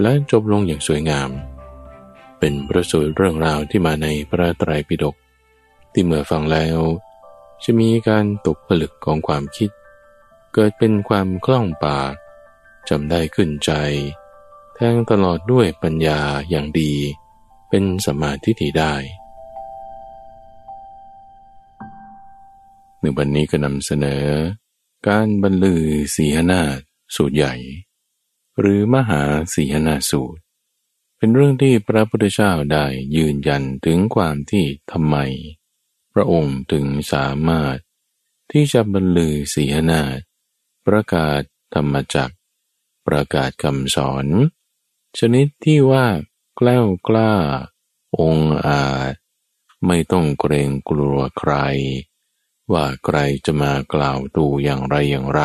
และจบลงอย่างสวยงาม เป็นประสูตรเรื่องราวที่มาในพระไตรปิฎกที่เมื่อฟังแล้ว จะมีการตกผลึกของความคิด เกิดเป็นความคล่องปากจำได้ขึ้นใจ แทงตลอดด้วยปัญญาอย่างดี เป็นสมาธิที่ได้ในวันนี้ก็นำเสนอ การบรรลือสีหนาสูตรใหญ่ หรือมหาสีหนาสูตร เป็นเรื่องที่พระพุทธเจ้าได้ยืนยันถึงความที่ทำไม พระองค์ถึงสามารถ ที่จะบรรลือสีหนาประกาศธรรมจักประกาศคำสอน ชนิดที่ว่า แกล้วกล้า องอาจ ไม่ต้องเกรงกลัวใคร ว่าใครจะมากล่าวตูอย่างไรอย่างไร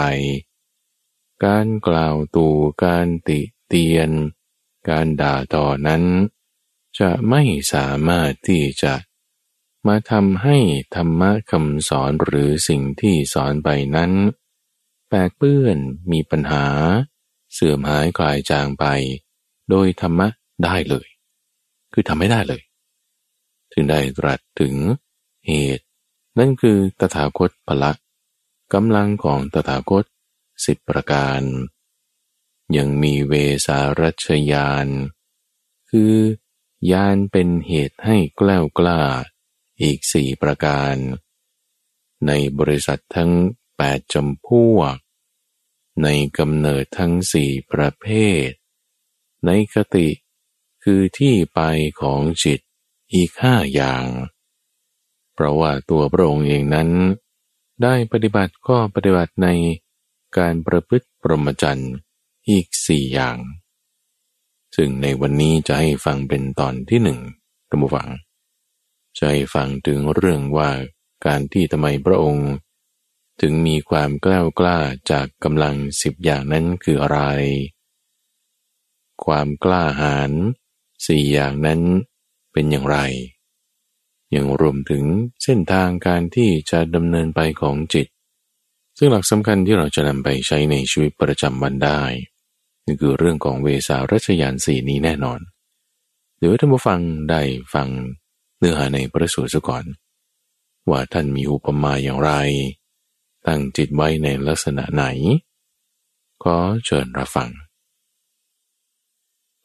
การกล่าวตู่การติเตียน การด่าต่อนั้น จะไม่สามารถที่จะมาทำให้ธรรมะคำสอนหรือสิ่งที่สอนไปนั้น แปลกเปื้อนมีปัญหา เสื่อมหายกลายจางไป โดยธรรมะได้เลย คือทำไม่ได้เลย ถึงได้ตรัสถึงเหตุ นั่นคือตถาคตพละกำลังของตถาคต สิบประการ ยังมีเวสารัชยาน คือยานเป็นเหตุให้กล้ากล้าอีกสี่ประการ ในบริษัททั้งแปดจำพวก ในกำเนิดทั้งสี่ประเภท ในคติคือที่ไปของจิตอีกห้าอย่าง เพราะว่าตัวพระองค์เองนั้น ได้ปฏิบัติก็ปฏิบัติใน การประพฤติปรมจันทร์อีกสี่อย่าง ซึ่งในวันนี้จะให้ฟังเป็นตอนที่หนึ่งตัมฟัง จะให้ฟังถึงเรื่องว่าการที่ทำไมพระองค์ ถึงมีความกล้ากล้าจากกำลังสิบอย่างนั้นคืออะไร ความกล้าหาญสี่อย่างนั้นเป็นอย่างไร ยังรวมถึงเส้นทางการที่จะดำเนินไปของจิต ซึ่งหลักสำคัญที่เราจะนำไปใช้ในชีวิตประจำวันได้นี่คือเรื่องของเวสารัชยานสีนี้แน่นอนเดี๋ยวท่านผู้ฟังได้ฟังเนื้อหาในพระสูตรก่อน ว่าท่านมีอุปมาอย่างไร ตั้งจิตไว้ในลักษณะไหนขอเชิญรับฟัง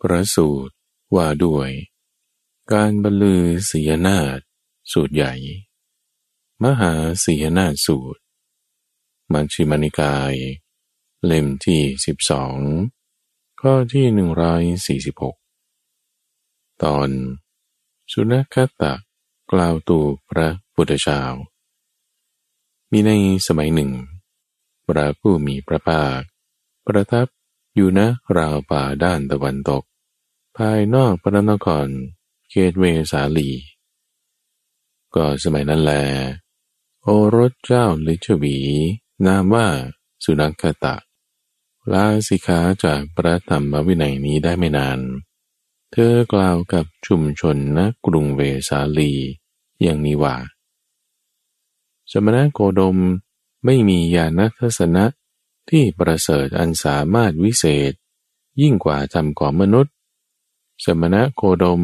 พระสูตรว่าด้วย การบรรลือศียนาฏสูตรใหญ่ มหาศียนาฏสูตร มัชฌิมานิกาย เล่มที่สิบสองข้อที่หนึ่งร้อยสี่สิบหกตอน สุนัขตะกล่าวตูพระพุทธเจ้ามีในสมัยหนึ่ง พระผู้มีพระภาค ประทับอยู่ณราวป่าด้านตะวันตก ภายนอกพระนครเขตเวสาลี ก็สมัยนั้นแล โอรสเจ้าลิชวี นามว่าสุนัขตะลาสิขาจากพระธรรมวินัยนี้ได้ไม่นาน เธอกล่าวกับชุมชนณกรุงเวสาลีอย่างนี้ว่า สมณะโคดมไม่มีญาณทัศนะที่ประเสริฐอันสามารถวิเศษ ยิ่งกว่าธรรมของมนุษย์ สมณะโคดม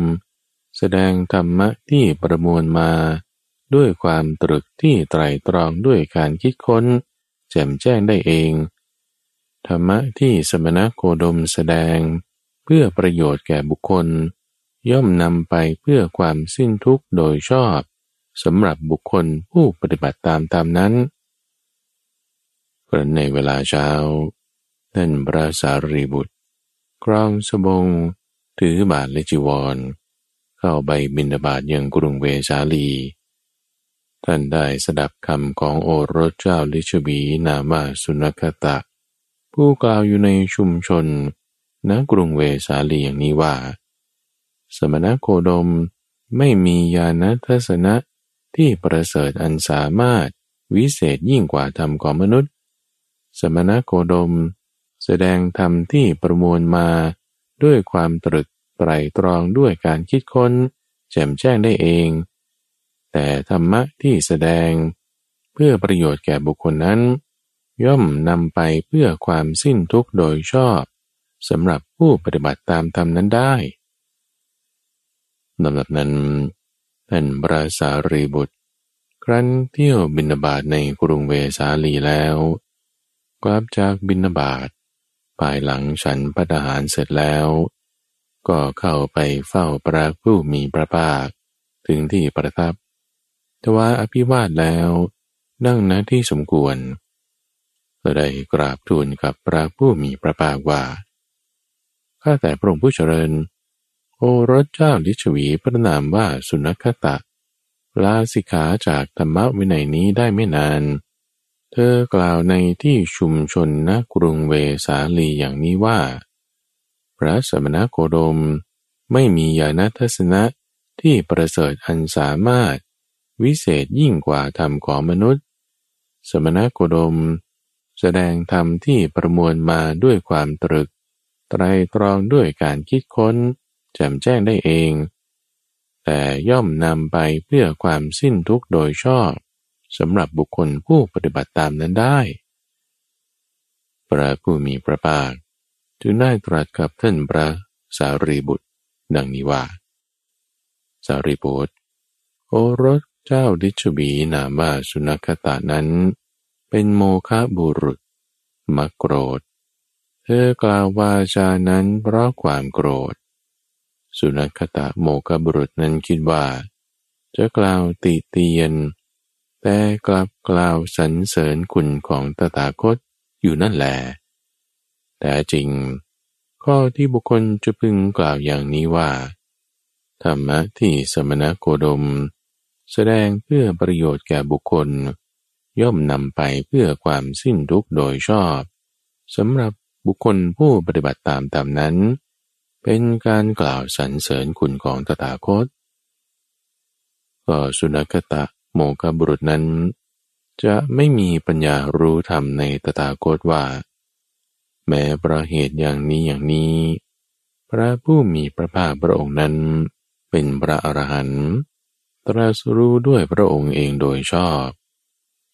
แสดงธรรมะที่ประมวลมา ด้วยความตรึกที่ไตรตรองด้วยการคิดค้น แจ่มแจ้งได้เอง ธรรมะที่สมณโคดมแสดง เพื่อประโยชน์แก่บุคคล ย่อมนำไปเพื่อความสิ้นทุกข์โดยชอบสำหรับบุคคลผู้ปฏิบัติตามตามนั้นกระในเวลาเช้าท่านพระสารีบุตรครองสบง ถือบาทและจีวร เข้าใบบินบาตยังกรุงเวสาลี ท่านได้สดับคำของโอรสเจ้าลิชบีนามาสุนัขตะ ผู้กล่าวอยู่ในชุมชนณกรุงเวสาลีอย่างนี้ว่า สมณโคดมไม่มีญาณทัศนะที่ประเสริฐอันสามารถวิเศษยิ่งกว่าธรรมของมนุษย์ สมณโคดม แสดงธรรมที่ประมวลมาด้วยความตรึกไตรตรองด้วยการคิดค้น แจ่มแจ้งได้เอง แต่ธรรมะที่แสดงเพื่อประโยชน์แก่บุคคลนั้น ย่อมนำไปเพื่อความสิ้นทุกข์โดยชอบสำหรับผู้ปฏิบัติตามธรรมนั้นได้ลำดับนั้นท่านพระสารีบุตร ครั้นเที่ยวบินาบาตในกรุงเวสาลีแล้วกลับจากบินาบาตภายหลังฉันพัฒหารเสร็จแล้ว ก็เข้าไปเฝ้าพระผู้มีพระภาค ถึงที่ประทับ ทว่าอภิวาทแล้ว นั่งณที่สมควรก็ได้กราบทูลกับพระผู้มีพระภาคว่า ข้าแต่พระองค์ผู้เจริญ โอรสเจ้าลิชวีพระนามว่าสุนัขตะ ลาสิกขาจากธรรมวินัยนี้ได้ไม่นาน เธอกล่าวในที่ชุมชนนกรุงเวสาลีอย่างนี้ว่า พระสมณโคดมไม่มีญาณทัศนะที่ประเสริฐอันสามารถ วิเศษยิ่งกว่าธรรมของมนุษย์ สมณโคดม แสดงธรรมที่ประมวลมาด้วยความตรึก ไตรตรองด้วยการคิดค้นแจ่มแจ้งได้เอง แต่ย่อมนำไปเพื่อความสิ้นทุกข์โดยชอบสำหรับบุคคลผู้ปฏิบัติตามนั้นได้ พระผู้มีพระภาคจึงได้ตรัสกับท่านพระสารีบุตร ดังนี้ว่า สารีบุตร โอรส เจ้าดิชบีนามว่าสุนัขตานั้น เป็นโมฆะบุรุษมักโกรธ เธอกล่าววาจานั้นเพราะความโกรธ สุนัขตะโมกบุรุษนั้นคิดว่า จะกล่าวติเตียน แต่กลับกล่าวสรรเสริญคุณของตถาคตอยู่นั่นแหละแต่จริง ข้อที่บุคคลจะพึงกล่าวอย่างนี้ว่า ธรรมะที่สมณโคดม แสดงเพื่อประโยชน์แก่บุคคล ย่อมนำไปเพื่อความสิ้นทุกข์โดยชอบสำหรับบุคคลผู้ปฏิบัติตามตามนั้น เป็นการกล่าวสรรเสริญคุณของตถาคต ก็สุนัขตะโมกบุรุษนั้น จะไม่มีปัญญารู้ธรรมในตถาคตว่า แม้ประเหตุอย่างนี้อย่างนี้ พระผู้มีพระภาคพระองค์นั้นเป็นพระอรหันต์ ตรัสรู้ด้วยพระองค์เองโดยชอบ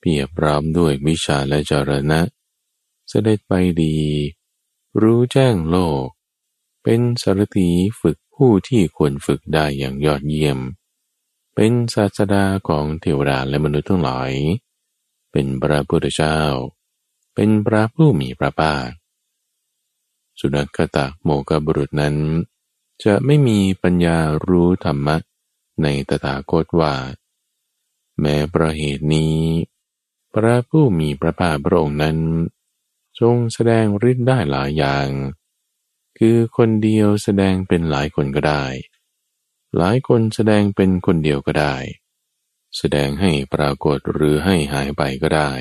เพียบพร้อมด้วยวิชาและจรณะ เสด็จไปดี รู้แจ้งโลก เป็นสารถีฝึกผู้ที่ควรฝึกได้อย่างยอดเยี่ยม เป็นศาสดาของเทวดาและมนุษย์ทั้งหลาย เป็นพระพุทธเจ้า เป็นพระผู้มีพระภาคสุนัขตะโมกบุรุษนั้น จะไม่มีปัญญารู้ธรรมะ ในตถาคตว่า แม้ประเหตุนี้ พระผู้มีพระภาคพระองค์นั้น ทรงแสดงฤทธิ์ได้หลายอย่าง คือคนเดียวแสดงเป็นหลายคนก็ได้ หลายคนแสดงเป็นคนเดียวก็ได้ แสดงให้ปรากฏหรือให้หายไปก็ได้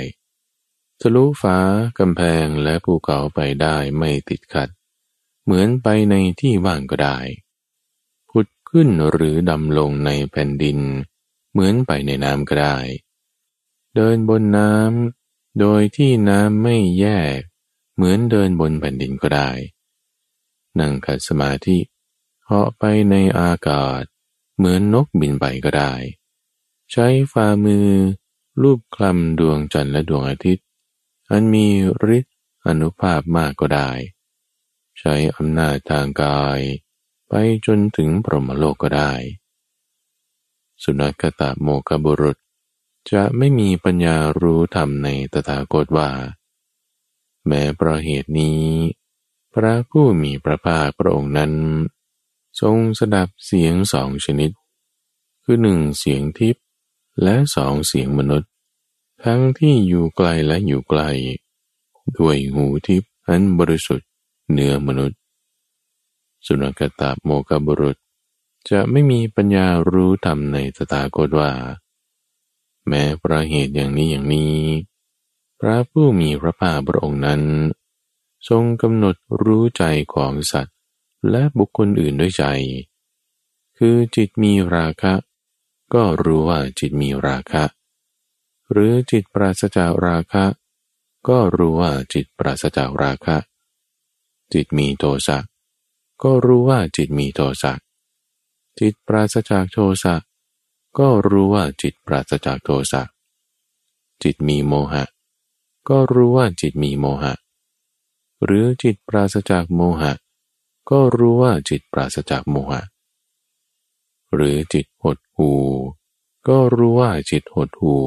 ทะลุฟ้ากำแพงและภูเขาไปได้ไม่ติดขัด เหมือนไปในที่ว่างก็ได้ ขึ้นหรือดำลงในแผ่นดิน เหมือนไปในน้ำก็ได้ เดินบนน้ำโดยที่น้ำไม่แยก เหมือนเดินบนแผ่นดินก็ได้ นั่งขัดสมาธิเหาะไปในอากาศ เหมือนนกบินไปก็ได้ ใช้ฝ่ามือ รูปคลำดวงจันทร์และดวงอาทิตย์อันมีฤทธิ์อนุภาพมากก็ได้ ใช้อำนาจทางกาย ไปจนถึงพรหมโลกก็ได้ สุนัขตะโมกบุรุษจะไม่มีปัญญารู้ธรรมในตถาคตว่า แม้ประเหตุนี้ พระผู้มีพระภาคพระองค์นั้น ทรงสดับเสียงสองชนิด คือหนึ่งเสียงทิพย์และสองเสียงมนุษย์ ทั้งที่อยู่ไกลและอยู่ไกล ด้วยหูทิพย์อันบริสุทธิ์เนื้อมนุษย์ สุนัขตาโมกบุรุษ จะไม่มีปัญญารู้ธรรมในตถาคตว่า แม้ประเหตุอย่างนี้อย่างนี้ พระผู้มีพระภาคพระองค์นั้น ทรงกำหนดรู้ใจของสัตว์และบุคคลอื่นด้วยใจ คือจิตมีราคะ ก็รู้ว่าจิตมีราคะ หรือจิตปราศจากราคะ ก็รู้ว่าจิตปราศจากราคะ จิตมีโทสะ ก็รู้ว่าจิตมีโทสะ จิตปราศจากโทสะ ก็รู้ว่าจิตปราศจากโทสะ จิตมีโมหะ ก็รู้ว่าจิตมีโมหะ หรือจิตปราศจากโมหะ ก็รู้ว่าจิตปราศจากโมหะ หรือจิตหดหูก็รู้ว่าจิตหดหู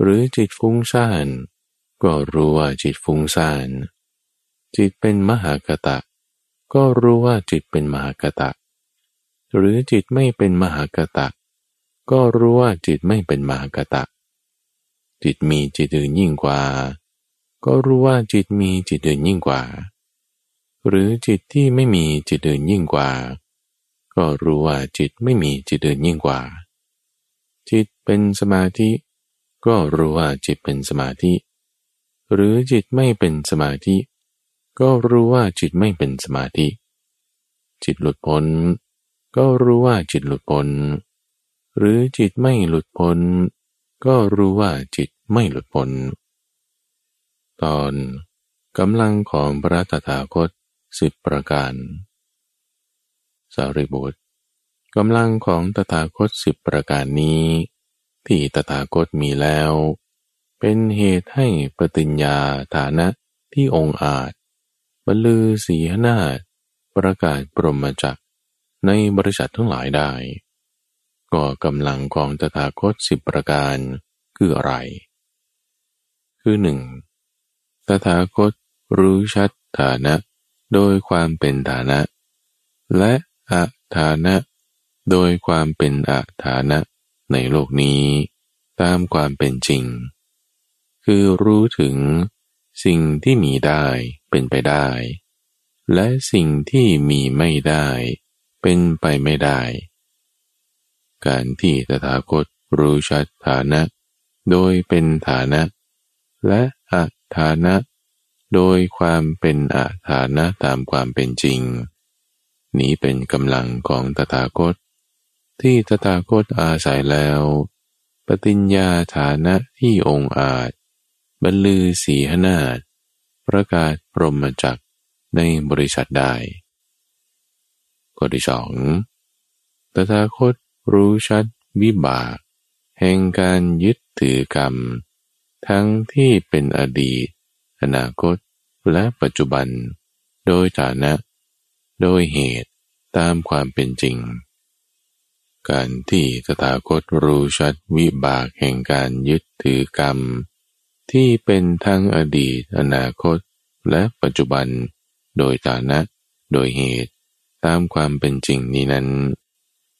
หรือจิตฟุ้งซ่าน ก็รู้ว่าจิตฟุ้งซ่าน จิตเป็นมหากตะ ก็รู้ว่าจิตเป็นมหากตะ หรือจิตไม่เป็นมหากตะ ก็รู้ว่าจิตไม่เป็นมหากตะ จิตมีจิตอื่นยิ่งกว่า ก็รู้ว่าจิตมีจิตอื่นยิ่งกว่า หรือจิตที่ไม่มีจิตอื่นยิ่งกว่า ก็รู้ว่าจิตไม่มีจิตอื่นยิ่งกว่า จิตเป็นสมาธิ ก็รู้ว่าจิตเป็นสมาธิ หรือจิตไม่เป็นสมาธิ ก็รู้ว่าจิตไม่เป็นสมาธิ จิตหลุดพ้น ก็รู้ว่าจิตหลุดพ้น หรือจิตไม่หลุดพ้น ก็รู้ว่าจิตไม่หลุดพ้น ตอนกำลังของพระตถาคตสิบประการ สารีบุตรกำลังของตถาคตสิบประการนี้ ที่ตถาคตมีแล้ว เป็นเหตุให้ปฏิญญาฐานะที่องค์อาจ บรรลือสีหนาฏประกาศปรมจักในบริษัททั้งหลายได้ ก็กำลังของตถาคตสิบประการคืออะไร คือหนึ่งตถาคตรู้ชัดฐานะ โดยความเป็นฐานะ และอาฐานะ โดยความเป็นอาฐานะในโลกนี้ตามความเป็นจริง คือรู้ถึงสิ่งที่มีได้ เป็นไปได้ และสิ่งที่มีไม่ได้ เป็นไปไม่ได้ การที่ตถาคตรู้ชัดฐานะ โดยเป็นฐานะ และอาฐานะ โดยความเป็นอาฐานะตามความเป็นจริง นี้เป็นกำลังของตถาคต ที่ตถาคตอาศัยแล้ว ปฏิญญาฐานะที่องค์อาจบรรลือสีหนาฏ ประกาศพรหมจักในบริษัทได้ข้อที่สองตถาคตรู้ชัดวิบาก แห่งการยึดถือกรรม ทั้งที่เป็นอดีต อนาคตและปัจจุบัน โดยฐานะ โดยเหตุตามความเป็นจริง การที่ตถาคตรู้ชัดวิบากแห่งการยึดถือกรรม ที่เป็นทั้งอดีต อนาคต และปัจจุบัน โดยฐานะ โดยเหตุ ตามความเป็นจริงนี้นั้น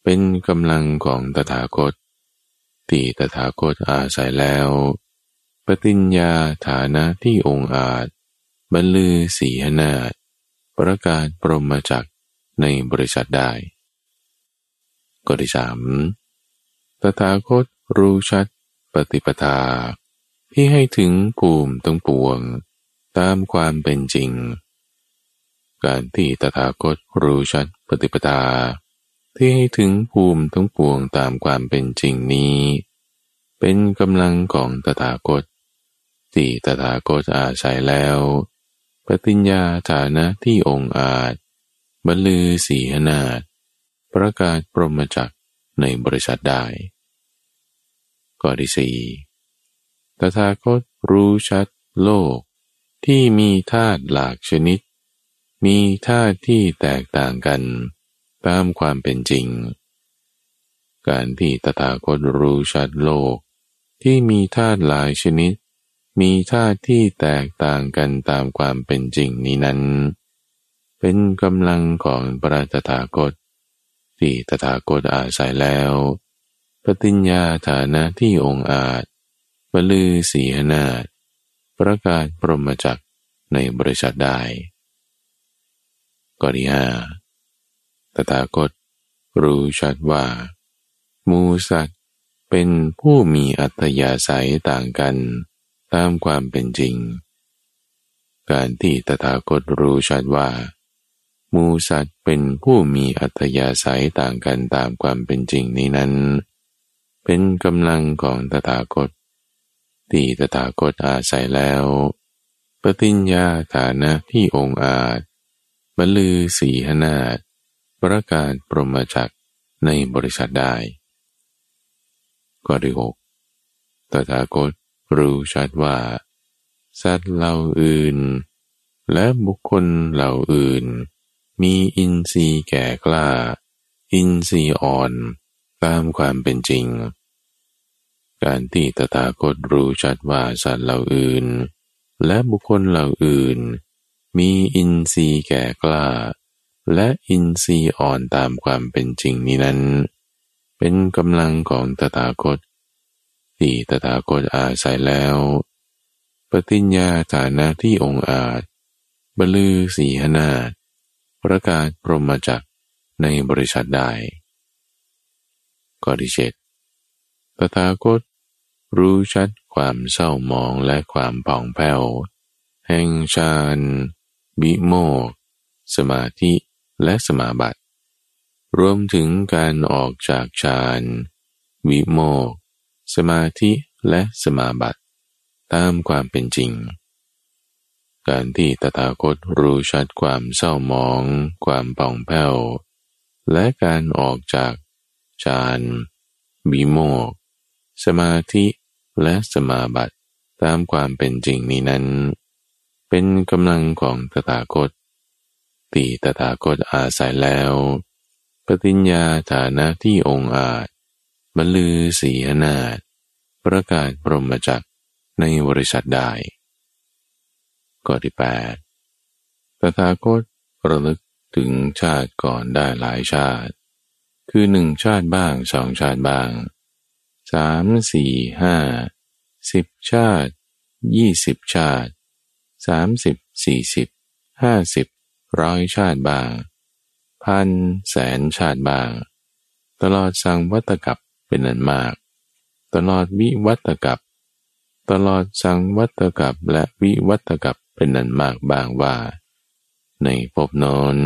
เป็นกำลังของตถาคต ที่ตถาคตอาศัยแล้ว ปฏิญญาฐานะที่องค์อาจ บรรลือสีหนาฏประกาศปรมจักในบริษัทได้ก็ที่สามตถาคตรู้ชัดปฏิปทา ที่ให้ถึงภูมิตั้งปวงตามความเป็นจริง การที่ตถาคตรู้ชัดปฏิปทาที่ให้ถึงภูมิทั้งปวงตามความเป็นจริงนี้ เป็นกำลังของตถาคตที่ตถาคตอาศัยแล้ว ปฏิญญาฐานะที่องค์อาจบรรลือสีหนาฏประกาศปรมจักในบริษัทได้ ข้อที่สี่ ตถาคตรู้ชัดโลก ที่มีธาตุหลากชนิด มีธาตุที่แตกต่างกัน ตามความเป็นจริง การที่ตถาคตรู้ชัดโลก ที่มีธาตุหลายชนิด มีธาตุที่แตกต่างกันตามความเป็นจริงนี้นั้น เป็นกำลังของพระตถาคต ที่ตถาคตอาศัยแล้วปฏิญญาฐานะที่องค์อาจ บลือสีหนาฏประกาศปรหมจักในบริษัทได้กอริยาตถาคตรู้ชัดว่า มูสัตว์เป็นผู้มีอัตยาศัยต่างกันตามความเป็นจริง การที่ตถาคตรู้ชัดว่า มูสัตว์เป็นผู้มีอัธยาศัยต่างกันตามความเป็นจริงนี้นั้น เป็นกำลังของตถาคต ที่ตถาคตอาศัยแล้ว ปฏิญญาฐานะที่องค์อาจบรรลือสีหนาฏประกาศปรมจักในบริษัทได้ก็ที่หกตถาคตรู้ชัดว่า สัตว์เหล่าอื่น และบุคคลเหล่าอื่น มีอินทรีย์แก่กล้า อินทรีย์อ่อน ตามความเป็นจริง การที่ตถาคตรู้ชัดว่าสัตว์เหล่าอื่น และบุคคลเหล่าอื่น มีอินทรีย์แก่กล้า และอินทรีย์อ่อนตามความเป็นจริงนี้นั้น เป็นกำลังของตถาคต ที่ตถาคตอาศัยแล้ว ปฏิญญาฐานะที่องค์อาจบลือสีหนาฏประกาศพรหมจักในบริษัทได้ก็ที่เจ็ดตถาคต รู้ชัดความเศร้ามองและความผ่องแผ้ว แห่งฌานบิโมก สมาธิและสมาบัติ รวมถึงการออกจากฌานวิโมก สมาธิและสมาบัติ ตามความเป็นจริง การที่ตถาคตรู้ชัดความเศร้ามอง ความป่องแผ้ว และการออกจากฌานบิโมก สมาธิ และสมาบัติตามความเป็นจริงนี้นั้น เป็นกำลังของตถาคตตีตถาคตอาศัยแล้ว ปฏิญญาฐานะที่องค์อาจบรรลือสีหนาฏประกาศปรมจักในบริษัทได้ก็ที่แปดตถาคตระลึกถึงชาติก่อนได้หลายชาติ คือหนึ่งชาติบ้างสองชาติบ้าง สามสี่ห้าสิบชาติยี่สิบชาติสามสิบสี่สิบห้าสิบร้อยชาติบาง พันแสนชาติบาง ตลอดสังวัตกับเป็นนันมาก ตลอดวิวัตกับ ตลอดสังวัตกับและวิวัตกับเป็นนันมากบางว่า ในภพนอน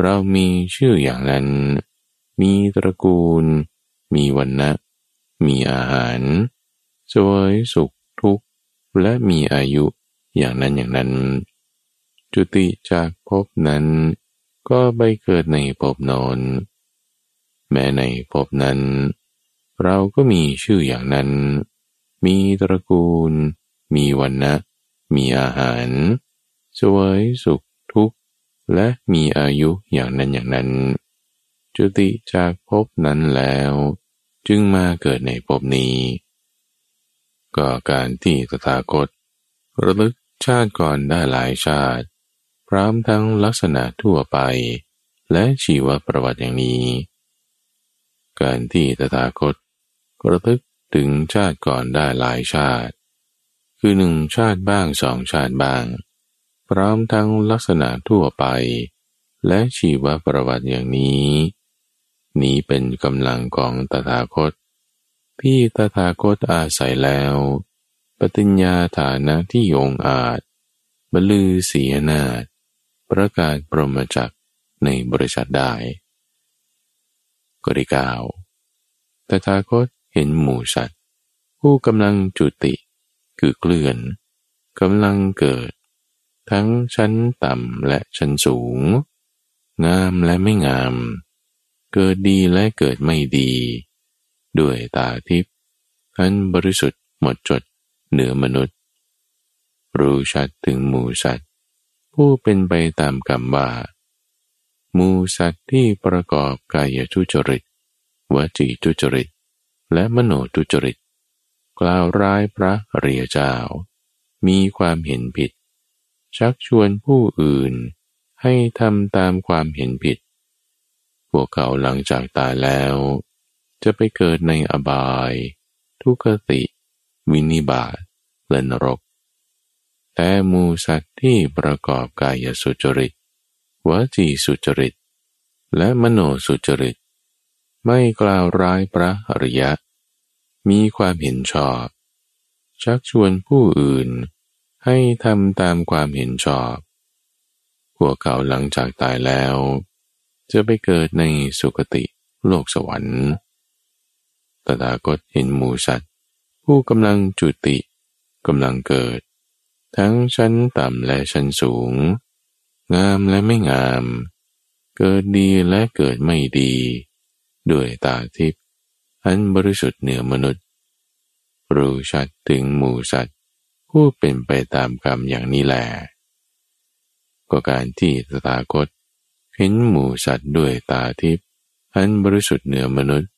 เรามีชื่ออย่างนั้น มีตระกูล มีวันนะ มีอาหารสวยสุขทุกข์ และมีอายุอย่างนั้นอย่างนั้น จุติจากภพนั้น ก็ไปเกิดในภพนอน แม้ในภพนั้น เราก็มีชื่ออย่างนั้น มีตระกูล มีวันนะมีอาหารสวยสุขทุกข์ และมีอายุอย่างนั้นอย่างนั้น จุติจากภพนั้นแล้ว จึงมาเกิดในภพนี้ ก็การที่ตถาคต ระลึกชาติก่อนได้หลายชาติ พร้อมทั้งลักษณะทั่วไป และชีวประวัติอย่างนี้ การที่ตถาคต ระลึกถึงชาติก่อนได้หลายชาติ คือหนึ่งชาติบ้างสองชาติบ้าง พร้อมทั้งลักษณะทั่วไป และชีวประวัติอย่างนี้ นี้เป็นกำลังของตถาคต ที่ตถาคตอาศัยแล้ว ปฏิญญาฐานะที่องอาจบลือเสียนาฏประกาศปรมจักในบริษัทได้กริกาวตถาคตเห็นหมูสัตว์ ผู้กำลังจุติคือเกลื่อนกำลังเกิด ทั้งชั้นต่ำและชั้นสูง งามและไม่งาม เกิดดีและเกิดไม่ดี ด้วยตาทิพย์อันบริสุทธิ์หมดจดเหนือมนุษย์ รู้ชัดถึงหมูสัตว์ ผู้เป็นไปตามกรรมว่าหมูสัตว์ที่ประกอบกายทุจริตวจีทุจริต และมโนทุจริต กล่าวร้ายพระเรียเจ้า มีความเห็นผิด ชักชวนผู้อื่นให้ทำตามความเห็นผิด พวกเขาหลังจากตายแล้ว จะไปเกิดในอบาย ทุกติ วินิบาตและนรก แต่มูสัตว์ที่ประกอบกายสุจริตวจีสุจริต และมโนสุจริต ไม่กล่าวร้ายพระอริยะ มีความเห็นชอบ ชักชวนผู้อื่นให้ทำตามความเห็นชอบ พวกเขาหลังจากตายแล้ว จะไปเกิดในสุคติโลกสวรรค์ ตถาคตเห็นหมูสัตว์ ผู้กำลังจุติกำลังเกิด ทั้งชั้นต่ำและชั้นสูง งามและไม่งาม เกิดดีและเกิดไม่ดี ด้วยตาทิพย์อันบริสุทธิ์เหนือมนุษย์ รู้ชัดถึงหมูสัตว์ ผู้เป็นไปตามกรรมอย่างนี้แหละก็การที่ตถาคต เห็นหมูสัตว์ด้วยตาทิพย์อันบริสุทธิ์เหนือมนุษย์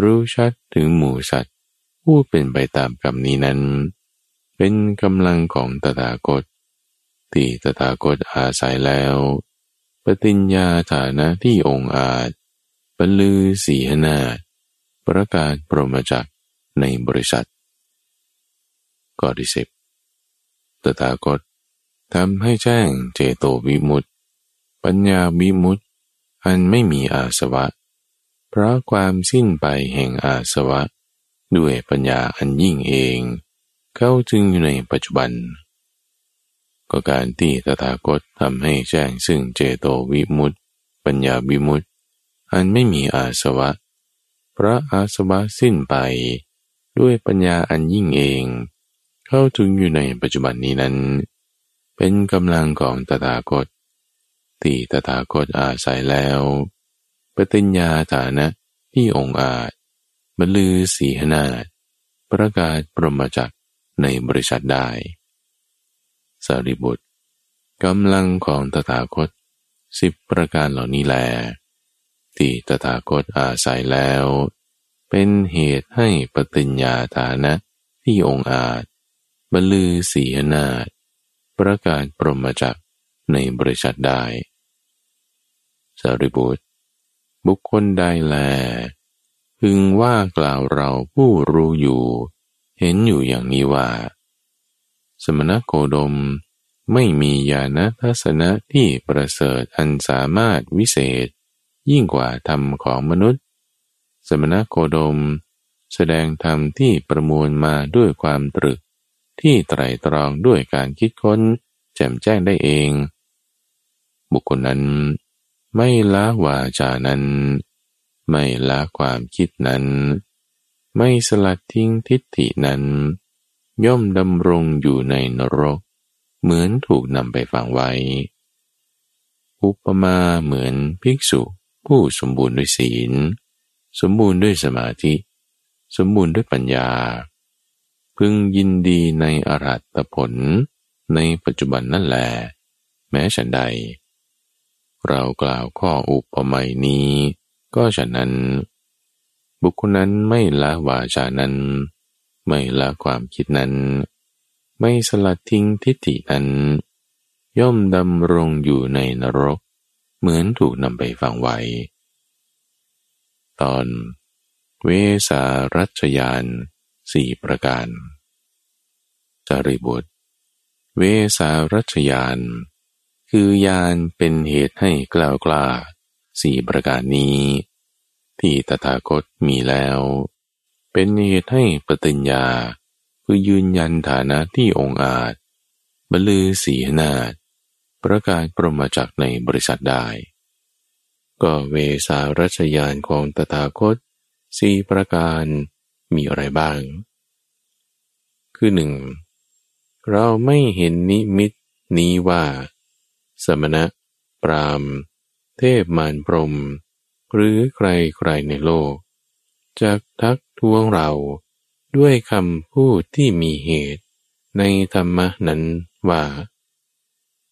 รู้ชัดถึงหมูสัตว์ผู้เป็นไปตามกรรมนี้นั้น เป็นกำลังของตถาคตที่ตถาคตอาศัยแล้ว ปฏิญญาฐานะที่องค์อาจบรรลือสีหนาประกาศปรมจักในบริษัทข้อที่สิบตถาคตทำให้แจ้งเจโตวิมุตติ ปัญญาวิมุตติอันไม่มีอาสวะ เพราะความสิ้นไปแห่งอาสวะ ด้วยปัญญาอันยิ่งเอง เข้าจึงอยู่ในปัจจุบัน ก็การที่ตถาคตทำให้แจ้งซึ่งเจโตวิมุตติ ปัญญาวิมุตติ อันไม่มีอาสวะเพราะอาสวะสิ้นไปด้วยปัญญาอันยิ่งเอง เข้าถึงอยู่ในปัจจุบันนี้นั้น เป็นกำลังของตถาคต ที่ตถาคตอาศัยแล้ว ปฏิญญาฐานะที่องค์อาจบรรลือสีหนาฏประกาศปรมจักในบริษัทได้ สารีบุตรกำลังของตถาคตสิบประการเหล่านี้แล ที่ตถาคตอาศัยแล้ว เป็นเหตุให้ปฏิญญาฐานะที่องค์อาจบรรลือสีหนาฏประกาศปรมจักในบริษัทได้ สารีบุตร บุคคลใดแล พึงว่ากล่าวเราผู้รู้อยู่ เห็นอยู่อย่างนี้ว่า สมณโคดมไม่มีญาณทัศนะที่ประเสริฐอันสามารถวิเศษ ยิ่งกว่าธรรมของมนุษย์ สมณโคดม แสดงธรรมที่ประมวลมาด้วยความตรึก ที่ไตรตรองด้วยการคิดค้น แจ่มแจ้งได้เอง บุคคลนั้น ไม่ละวาจานั้น ไม่ละความคิดนั้น ไม่สลัดทิ้งทิฏฐินั้น ย่อมดำรงอยู่ในนรก เหมือนถูกนำไปฝังไว้ อุปมาเหมือนภิกษุผู้สมบูรณ์ด้วยศีล สมบูรณ์ด้วยสมาธิ สมบูรณ์ด้วยปัญญา พึงยินดีในอรัตผลในปัจจุบันนั่นแหละแม้ฉันใด เรากล่าวข้ออุปมานี้ ก็ฉะนั้น บุคคลนั้นไม่ละวาจานั้น ไม่ละความคิดนั้น ไม่สลัดทิ้งทิฏฐินั้น ย่อมดำรงอยู่ในนรก เหมือนถูกนำไปฝังไว้ ตอนเวสารัชยานสี่ประการจาริบุตร เวสารัชยาน คือยานเป็นเหตุให้กล่าวกล้าสี่ประการนี้ ที่ตถาคตมีแล้ว เป็นเหตุให้ปฏิญญา คือยืนยันฐานะที่องค์อาจบรรลือสีนาฏประกาศปรมาจักในบริษัทได้ ก็เวสารัชยานของตถาคตสี่ประการมีอะไรบ้าง คือหนึ่งเราไม่เห็นนิมิตนี้ว่า สมณะ ปรามเทพมารพรม หรือใครใครในโลกจากทักท้วงเราด้วยคำพูดที่มีเหตุ ในธรรมนั้นว่า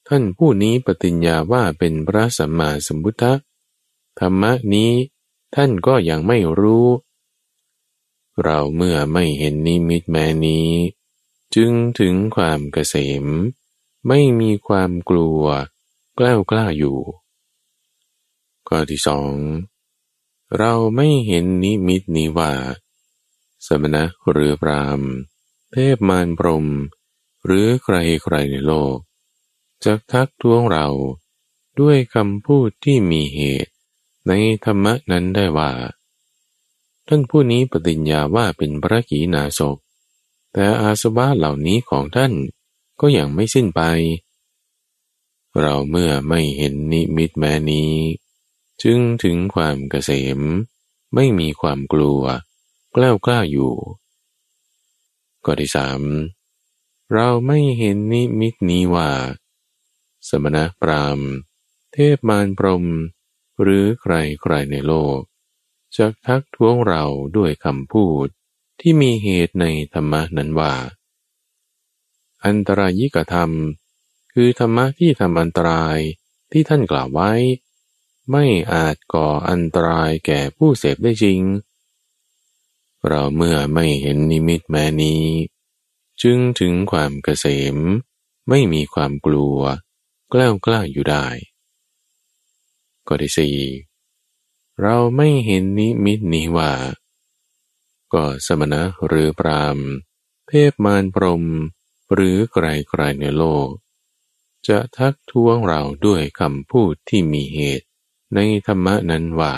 ท่านผู้นี้ปฏิญญาว่าเป็นพระสัมมาสัมพุทธธรรมนี้ ท่านก็ยังไม่รู้ เราเมื่อไม่เห็นนิมิตแม้นี้ จึงถึงความเกษม ไม่มีความกลัว กล้ากล้าอยู่ ข้อที่สองเราไม่เห็นนิมิตนี้ว่า สมณะหรือพรามเทพมารพรม หรือใครใครในโลกจะทักท้วงเราด้วยคำพูดที่มีเหตุ ในธรรมนั้นได้ว่า ท่านผู้นี้ปฏิญญาว่าเป็นพระกีนาศกแต่อาสวะเหล่านี้ของท่านก็ยังไม่สิ้นไป เราเมื่อไม่เห็นนิมิตแม้นี้ จึงถึงความเกษม ไม่มีความกลัว กล้ากล้าอยู่ข้อที่สามเราไม่เห็นนิมิตนี้ว่า สมณพราหมณ์เทพมารพรม หรือใครใครในโลกจะทักท้วงเราด้วยคำพูดที่มีเหตุในธรรมนั้นว่า อันตรายิกธรรม คือธรรมะที่ทำอันตรายที่ท่านกล่าวไว้ ไม่อาจก่ออันตรายแก่ผู้เสพได้จริง เราเมื่อไม่เห็นนิมิตแม้นี้ จึงถึงความเกษม ไม่มีความกลัว กล้ากล้าอยู่ได้ก็ที่สี่เราไม่เห็นนิมิตนี้ว่า ก็สมณะหรือปรามเทพมารพรมหรือใครๆในโลก จะทักท้วงเราด้วยคำพูดที่มีเหตุ ในธรรมนั้นว่า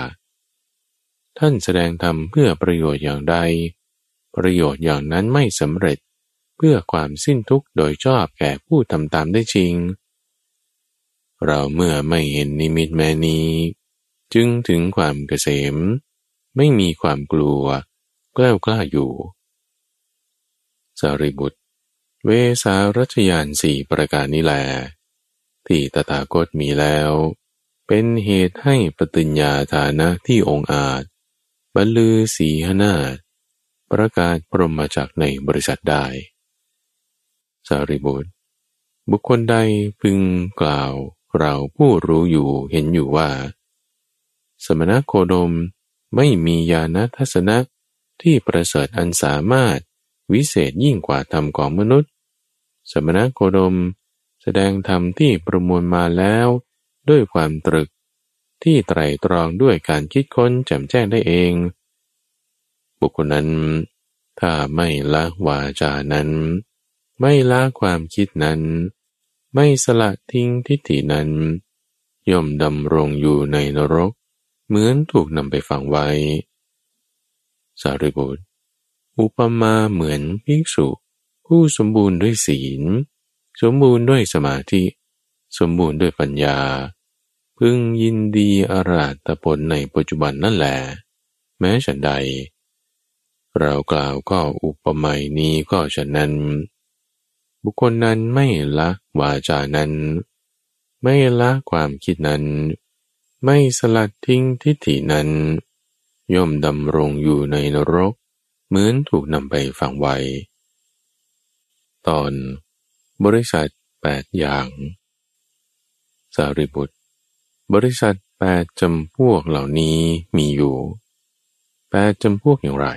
ท่านแสดงธรรมเพื่อประโยชน์อย่างใด ประโยชน์อย่างนั้นไม่สำเร็จเพื่อความสิ้นทุกข์โดยชอบแก่ผู้ทำตามได้จริง เราเมื่อไม่เห็นนิมิตแม้นี้ จึงถึงความเกษม ไม่มีความกลัว กล้ากล้าอยู่ สารีบุตร เวสารัชยานสี่ประการนี้แล ที่ตถาคตมีแล้ว เป็นเหตุให้ปฏิญญาฐานะที่องค์อาจบรรลือสีหนาฏประกาศพรหมจักในบริษัทได้ สารีบุตร บุคคลใดพึงกล่าวเราผู้รู้อยู่เห็นอยู่ว่า สมณโคดมไม่มีญาณทัศนะที่ประเสริฐอันสามารถวิเศษยิ่งกว่าธรรมของมนุษย์ สมณโคดม แสดงธรรมที่ประมวลมาแล้ว ด้วยความตรึก ที่ไตรตรองด้วยการคิดค้นแจ่มแจ้งได้เอง บุคคลนั้น ถ้าไม่ละวาจานั้น ไม่ละความคิดนั้น ไม่สละทิ้งทิฏฐินั้น ย่อมดำรงอยู่ในนรก เหมือนถูกนำไปฝังไว้ สารีบุตรอุปมาเหมือนภิกษุ ผู้สมบูรณ์ด้วยศีล สมบูรณ์ด้วยสมาธิ สมบูรณ์ด้วยปัญญา พึงยินดีอาราตผลในปัจจุบันนั่นแหละแม้ฉันใด เรากล่าวก็อุปมานี้ก็ฉะนั้น บุคคลนั้นไม่ละวาจานั้น ไม่ละความคิดนั้น ไม่สลัดทิ้งทิฏฐินั้น ย่อมดำรงอยู่ในนรก เหมือนถูกนำไปฝังไว้ ตอนบริษัทแปดอย่าง สารีบุตร บริษัทแปดจำพวกเหล่านี้มีอยู่แปดจำพวกอย่างไร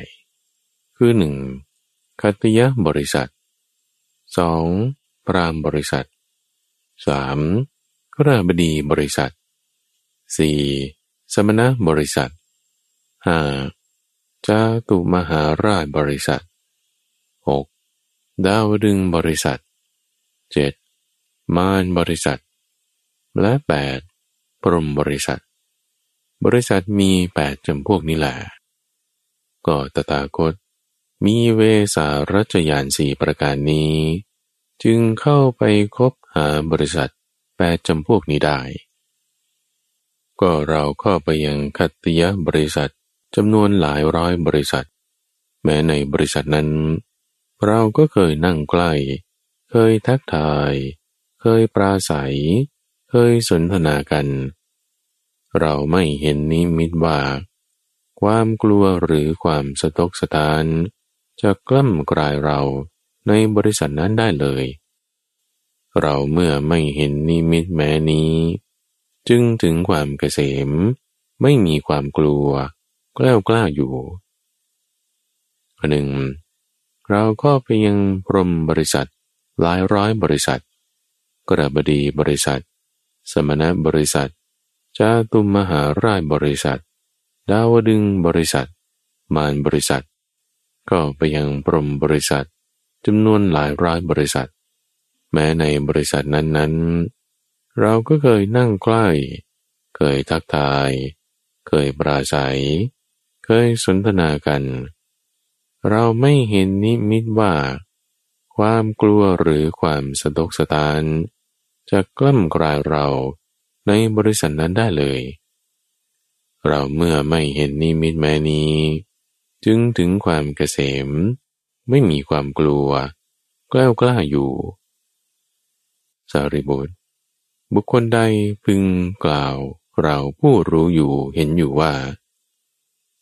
คือหนึ่งคัตยบริษัทสองพรามบริษัทสามกราบดีบริษัท 4. สมณบริษัท 5. จาตุมหาราชบริษัท 6. ดาวดึงบริษัท 7. มารบริษัท และ 8. ปรมบริษัท บริษัทมีแปดจำพวกนี้แหละก็ตถาคต มีเวสารัชยานสี่ประการนี้ จึงเข้าไปคบหาบริษัทแปดจำพวกนี้ได้ ก็เราเข้าไปยังคัตยบริษัทจำนวนหลายร้อยบริษัท แม้ในบริษัทนั้น เราก็เคยนั่งใกล้ เคยทักทาย เคยปราศัย เคยสนทนากัน เราไม่เห็นนิมิตว่า ความกลัวหรือความสะทกสะตาน จะกล้ำกลายเราในบริษัทนั้นได้เลย เราเมื่อไม่เห็นนิมิตแม้นี้ จึงถึงความเกษม ไม่มีความกลัว กล้ากล้าอยู่หนึ่ง เราก็ไปยังพรมบริษัท หลายร้อยบริษัท กระบดีบริษัท สมณบริษัทจาตุมมหาราชบริษัท ดาวดึงบริษัท มารบริษัท ก็ไปยังพรมบริษัทจำนวนหลายร้อยบริษัท แม้ในบริษัทนั้นๆ เราก็เคยนั่งใกล้ เคยทักทาย เคยปราศัย เคยสนทนากันเเราไม่เห็นนิมิตว่า ความกลัวหรือความสะดกสตาน จะกล้ำกลายเราในบริษัทนั้นได้เลย เราเมื่อไม่เห็นนิมิตแม้นี้ จึงถึงความเกษม ไม่มีความกลัว กล้ากล้าอยู่ สารีบุตร บุคคลใดพึงกล่าวเราผู้รู้อยู่เห็นอยู่ว่า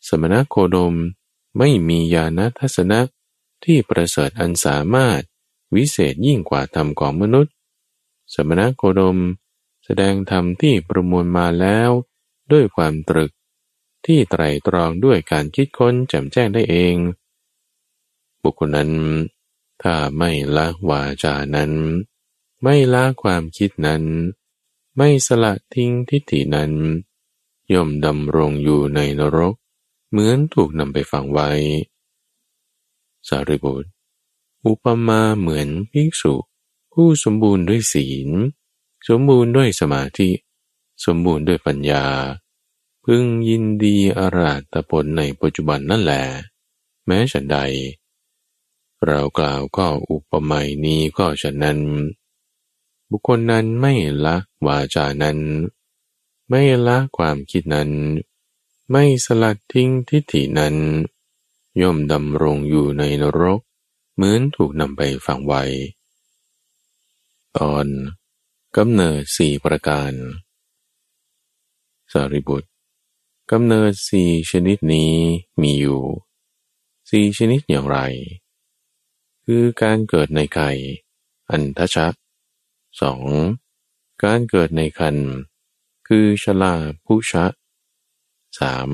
สมณโคดม ไม่มีญาณทัศนะที่ประเสริฐอันสามารถวิเศษยิ่งกว่าธรรมของมนุษย์ สมณโคดม แสดงธรรมที่ประมวลมาแล้ว ด้วยความตรึก ที่ไตรตรองด้วยการคิดค้นแจ่มแจ้งได้เอง บุคคลนั้น ถ้าไม่ละวาจานั้น ไม่ละความคิดนั้น ไม่สละทิ้งทิฏฐินั้น ย่อมดำรงอยู่ในนรก เหมือนถูกนำไปฝังไว้ สารีบุตร อุปมาเหมือนภิกษุ ผู้สมบูรณ์ด้วยศีล สมบูรณ์ด้วยสมาธิ สมบูรณ์ด้วยปัญญา พึงยินดีอาราตผลในปัจจุบันนั่นแหละแม้ฉันใด เรากล่าวก็อุปมานี้ก็ฉะนั้น บุคคลนั้นไม่ละวาจานั้น ไม่ละความคิดนั้น ไม่สลัดทิ้งทิฏฐินั้น ย่อมดำรงอยู่ในนรก เหมือนถูกนำไปฝังไว้ ตอนกำเนิดสี่ประการ สารีบุตรกำเนิดสี่ชนิดนี้มีอยู่สี่ชนิดอย่างไร คือการเกิดในไข่อันทชะสองการเกิดในคัน คือชลาผู้ชะ สาม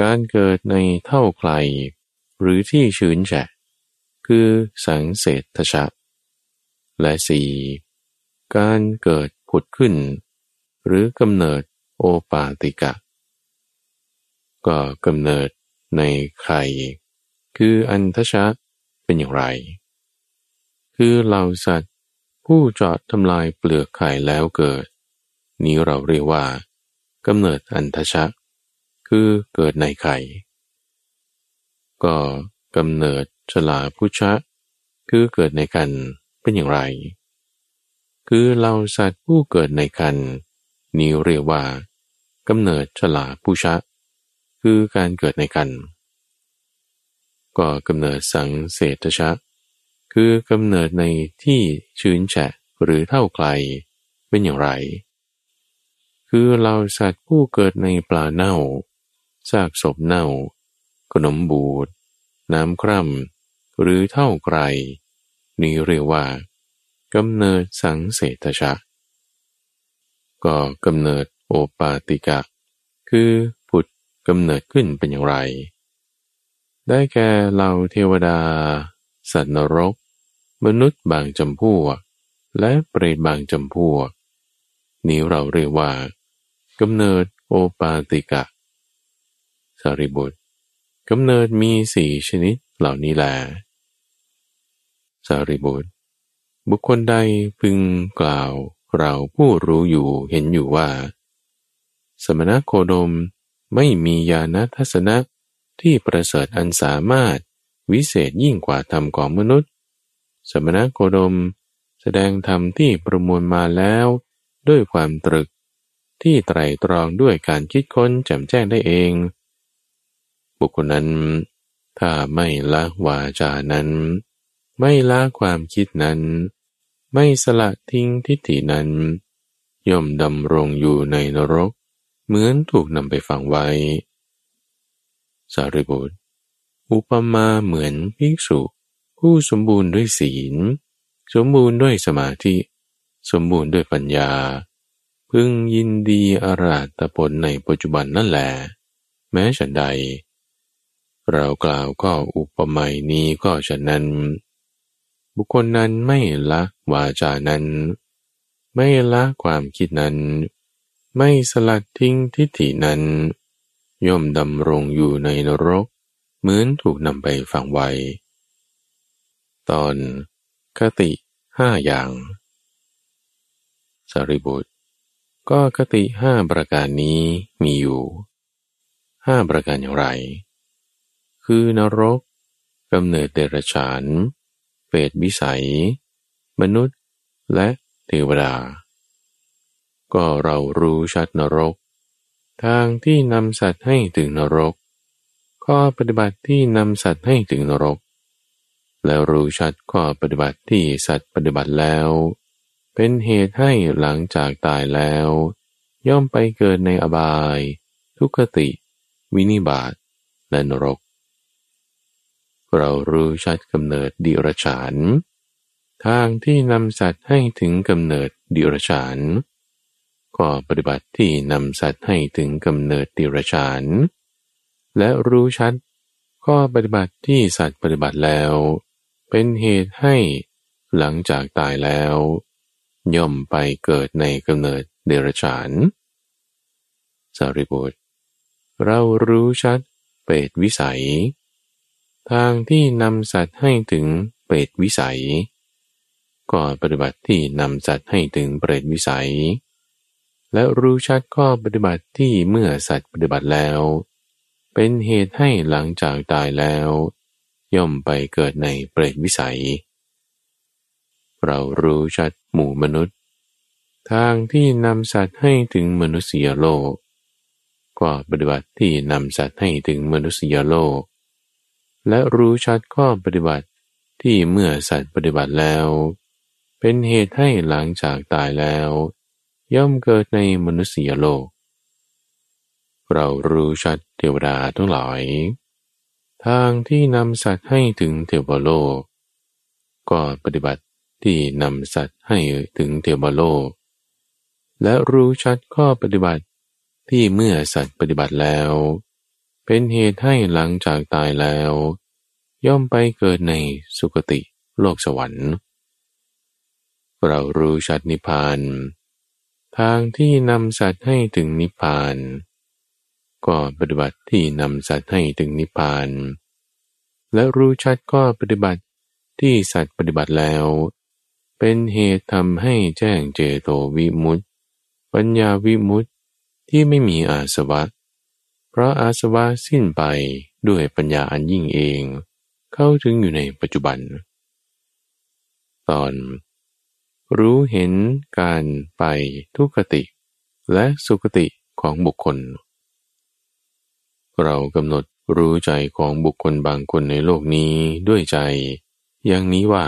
การเกิดในเท่าไคลหรือที่ชื้นแฉะ คือสังเสตทชะ และสี่การเกิดผุดขึ้น หรือกำเนิดโอปาติกะ ก็กำเนิดในไข่คืออันทชะเป็นอย่างไร คือเหล่าสัตว์ผู้จอดทำลายเปลือกไข่แล้วเกิด นี้เราเรียกว่ากำเนิดอันทชะ คือเกิดในไข่ ก็กำเนิดฉลาพุชะ คือเกิดในกันเป็นอย่างไร คือเราสัตว์ผู้เกิดในคันนี้เรียกว่ากำเนิดฉลาผู้ชะ คือการเกิดในคัน ก็กำเนิดสังเศตชะ คือกำเนิดในที่ชื้นแฉะหรือเท่าไกลเป็นอย่างไร คือเราสัตว์ผู้เกิดในปลาเน่า ซากศพเน่า ขนมบูด น้ำคร่ำหรือเท่าไกลนี้เรียกว่ากำเนิดสังเสตชะ ก็กำเนิดโอปาติกะ คือผุดกำเนิดขึ้นเป็นอย่างไร ได้แก่เราเทวดา สัตว์นรก มนุษย์บางจำพวก และเปรตบางจำพวก นี้เราเรียกว่ากำเนิดโอปาติกะ สารีบุตรกำเนิดมีสี่ชนิดเหล่านี้แหละสารีบุตร บุคคลใดพึงกล่าวเราผู้รู้อยู่เห็นอยู่ว่า สมณโคดมไม่มีญาณทัศนะที่ประเสริฐอันสามารถวิเศษยิ่งกว่าธรรมของมนุษย์ สมณโคดมแสดงธรรมที่ประมวลมาแล้วด้วยความตรึกที่ไตรตรองด้วยการคิดค้นแจ่มแจ้งได้เอง บุคคลนั้น ถ้าไม่ละวาจานั้น ไม่ละความคิดนั้น ไม่สละทิ้งทิฏฐินั้น ย่อมดำรงอยู่ในนรก เหมือนถูกนำไปฝังไว้ สารีบุตร อุปมาเหมือนภิกษุผู้สมบูรณ์ด้วยศีล สมบูรณ์ด้วยสมาธิ สมบูรณ์ด้วยปัญญา พึงยินดีอาราตผลในปัจจุบันนั่นแหละแม้ฉันใด เรากล่าวก็อุปมานี้ก็ฉะนั้น บุคคลนั้นไม่ละวาจานั้น ไม่ละความคิดนั้น ไม่สลัดทิ้งทิฏฐินั้น ย่อมดำรงอยู่ในนรก เหมือนถูกนำไปฝังไว้ ตอนคติห้าอย่าง สารีบุตร ก็คติห้าประการนี้มีอยู่ห้าประการอย่างไร คือนรกกำเนิดเดรัจฉาน เปรตวิสัย มนุษย์ และเทวดา ก็เรารู้ชัดนรก ทางที่นำสัตว์ให้ถึงนรก ข้อปฏิบัติที่นำสัตว์ให้ถึงนรก แล้วรู้ชัดข้อปฏิบัติที่สัตว์ปฏิบัติแล้ว เป็นเหตุให้หลังจากตายแล้ว ย่อมไปเกิดในอบาย ทุกขติ วินิบาตและนรก เรารู้ชัดกำเนิดดิรฉาน ทางที่นำสัตว์ให้ถึงกำเนิดดิรฉานก็ปฏิบัติที่นำสัตว์ให้ถึงกำเนิดดิรฉาน และรู้ชัดข้อปฏิบัติที่สัตว์ปฏิบัติแล้ว เป็นเหตุให้หลังจากตายแล้ว ย่อมไปเกิดในกำเนิดเดรัจฉาน สารีบุตร เรารู้ชัดเปตวิสัย ทางที่นำสัตว์ให้ถึงเปรตวิสัย ก็ปฏิบัติที่นำสัตว์ให้ถึงเปรตวิสัย และรู้ชัดข้อปฏิบัติที่เมื่อสัตว์ปฏิบัติแล้ว เป็นเหตุให้หลังจากตายแล้ว ย่อมไปเกิดในเปรตวิสัย เรารู้ชัดหมู่มนุษย์ ทางที่นำสัตว์ให้ถึงมนุษยโลก ก็ปฏิบัติที่นำสัตว์ให้ถึงมนุษยโลก และรู้ชัดข้อปฏิบัติที่เมื่อสัตว์ปฏิบัติแล้ว เป็นเหตุให้หลังจากตายแล้ว ย่อมเกิดในมนุษยโลก เรารู้ชัดเทวดาทั้งหลาย ทางที่นำสัตว์ให้ถึงเทวโลก ก็ปฏิบัติที่นำสัตว์ให้ถึงเทวโลก และรู้ชัดข้อปฏิบัติที่เมื่อสัตว์ปฏิบัติแล้ว เป็นเหตุให้หลังจากตายแล้ว ย่อมไปเกิดในสุคติโลกสวรรค์ เรารู้ชัดนิพพาน ทางที่นำสัตว์ให้ถึงนิพพาน ก็ปฏิบัติที่นำสัตว์ให้ถึงนิพพาน และรู้ชัดก็ปฏิบัติที่สัตว์ปฏิบัติแล้ว เป็นเหตุทำให้แจ้งเจโตวิมุตติ ปัญญาวิมุตติที่ไม่มีอาสวะเราะอาสวะสิ้นไปด้วยปัญญาอันยิ่งเอง เข้าถึงอยู่ในปัจจุบัน ตอน รู้เห็นการไปทุกติ และสุขติของบุคคล เรากำหนดรู้ใจของบุคคลบางคนในโลกนี้ด้วยใจ อย่างนี้ว่า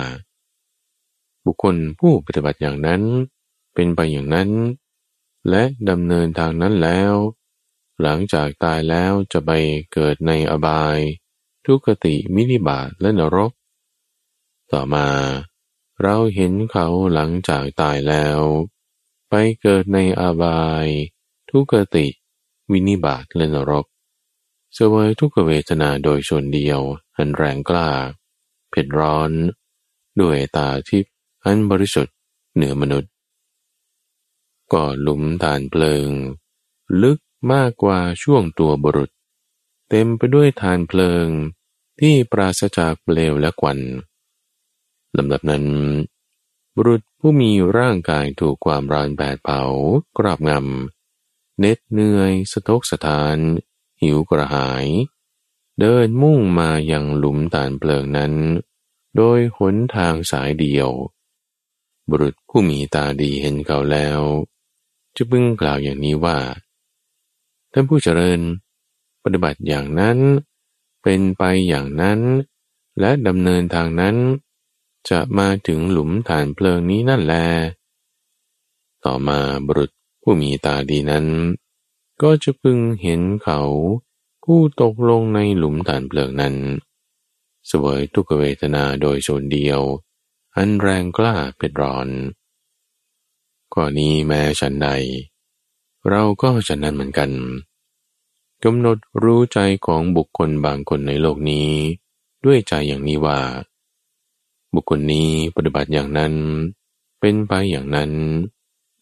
บุคคลผู้ปฏิบัติอย่างนั้น เป็นไปอย่างนั้น และดำเนินทางนั้นแล้ว หลังจากตายแล้วจะไปเกิดในอบาย ทุกติมินิบาตและนรก ต่อมา เราเห็นเขาหลังจากตายแล้ว ไปเกิดในอบาย ทุกติวินิบาตและนรกเสวยทุกเวทนาโดยส่วนเดียวอันแรงกล้า เผ็ดร้อน ด้วยตาทิพย์อันบริสุทธิ์เหนือมนุษย์ก็หลุมฐานเพลิง ลึก มากกว่าช่วงตัวบุรุษ เต็มไปด้วยฐานเพลิงที่ปราศจากเปลวและควันลำดับนั้น บุรุษผู้มีร่างกายถูกความร้อนแผดเผากราบงำเน็ดเหนื่อย สะทกสะทาน หิวกระหาย เดินมุ่งมายังหลุมตานเพลิงนั้น โดยหนทางสายเดียว บุรุษผู้มีตาดีเห็นเขาแล้ว จะพึงกล่าวอย่างนี้ว่า ท่านผู้เจริญ ปฏิบัติอย่างนั้น เป็นไปอย่างนั้น และดำเนินทางนั้น จะมาถึงหลุมฐานเพลิงนี้นั่นแล ต่อมาบุรุษผู้มีตาดีนั้น ก็จะพึงเห็นเขาผู้ตกลงในหลุมฐานเพลิงนั้น สวยทุกเวทนาโดยโซนเดียว อันแรงกล้าเป็นร้อนข้อนี้แม้ฉันใด เราก็ฉันนั้นเหมือนกันกำหนดรู้ใจของบุคคลบางคนในโลกนี้ ด้วยใจอย่างนี้ว่า บุคคลนี้ปฏิบัติอย่างนั้น เป็นไปอย่างนั้น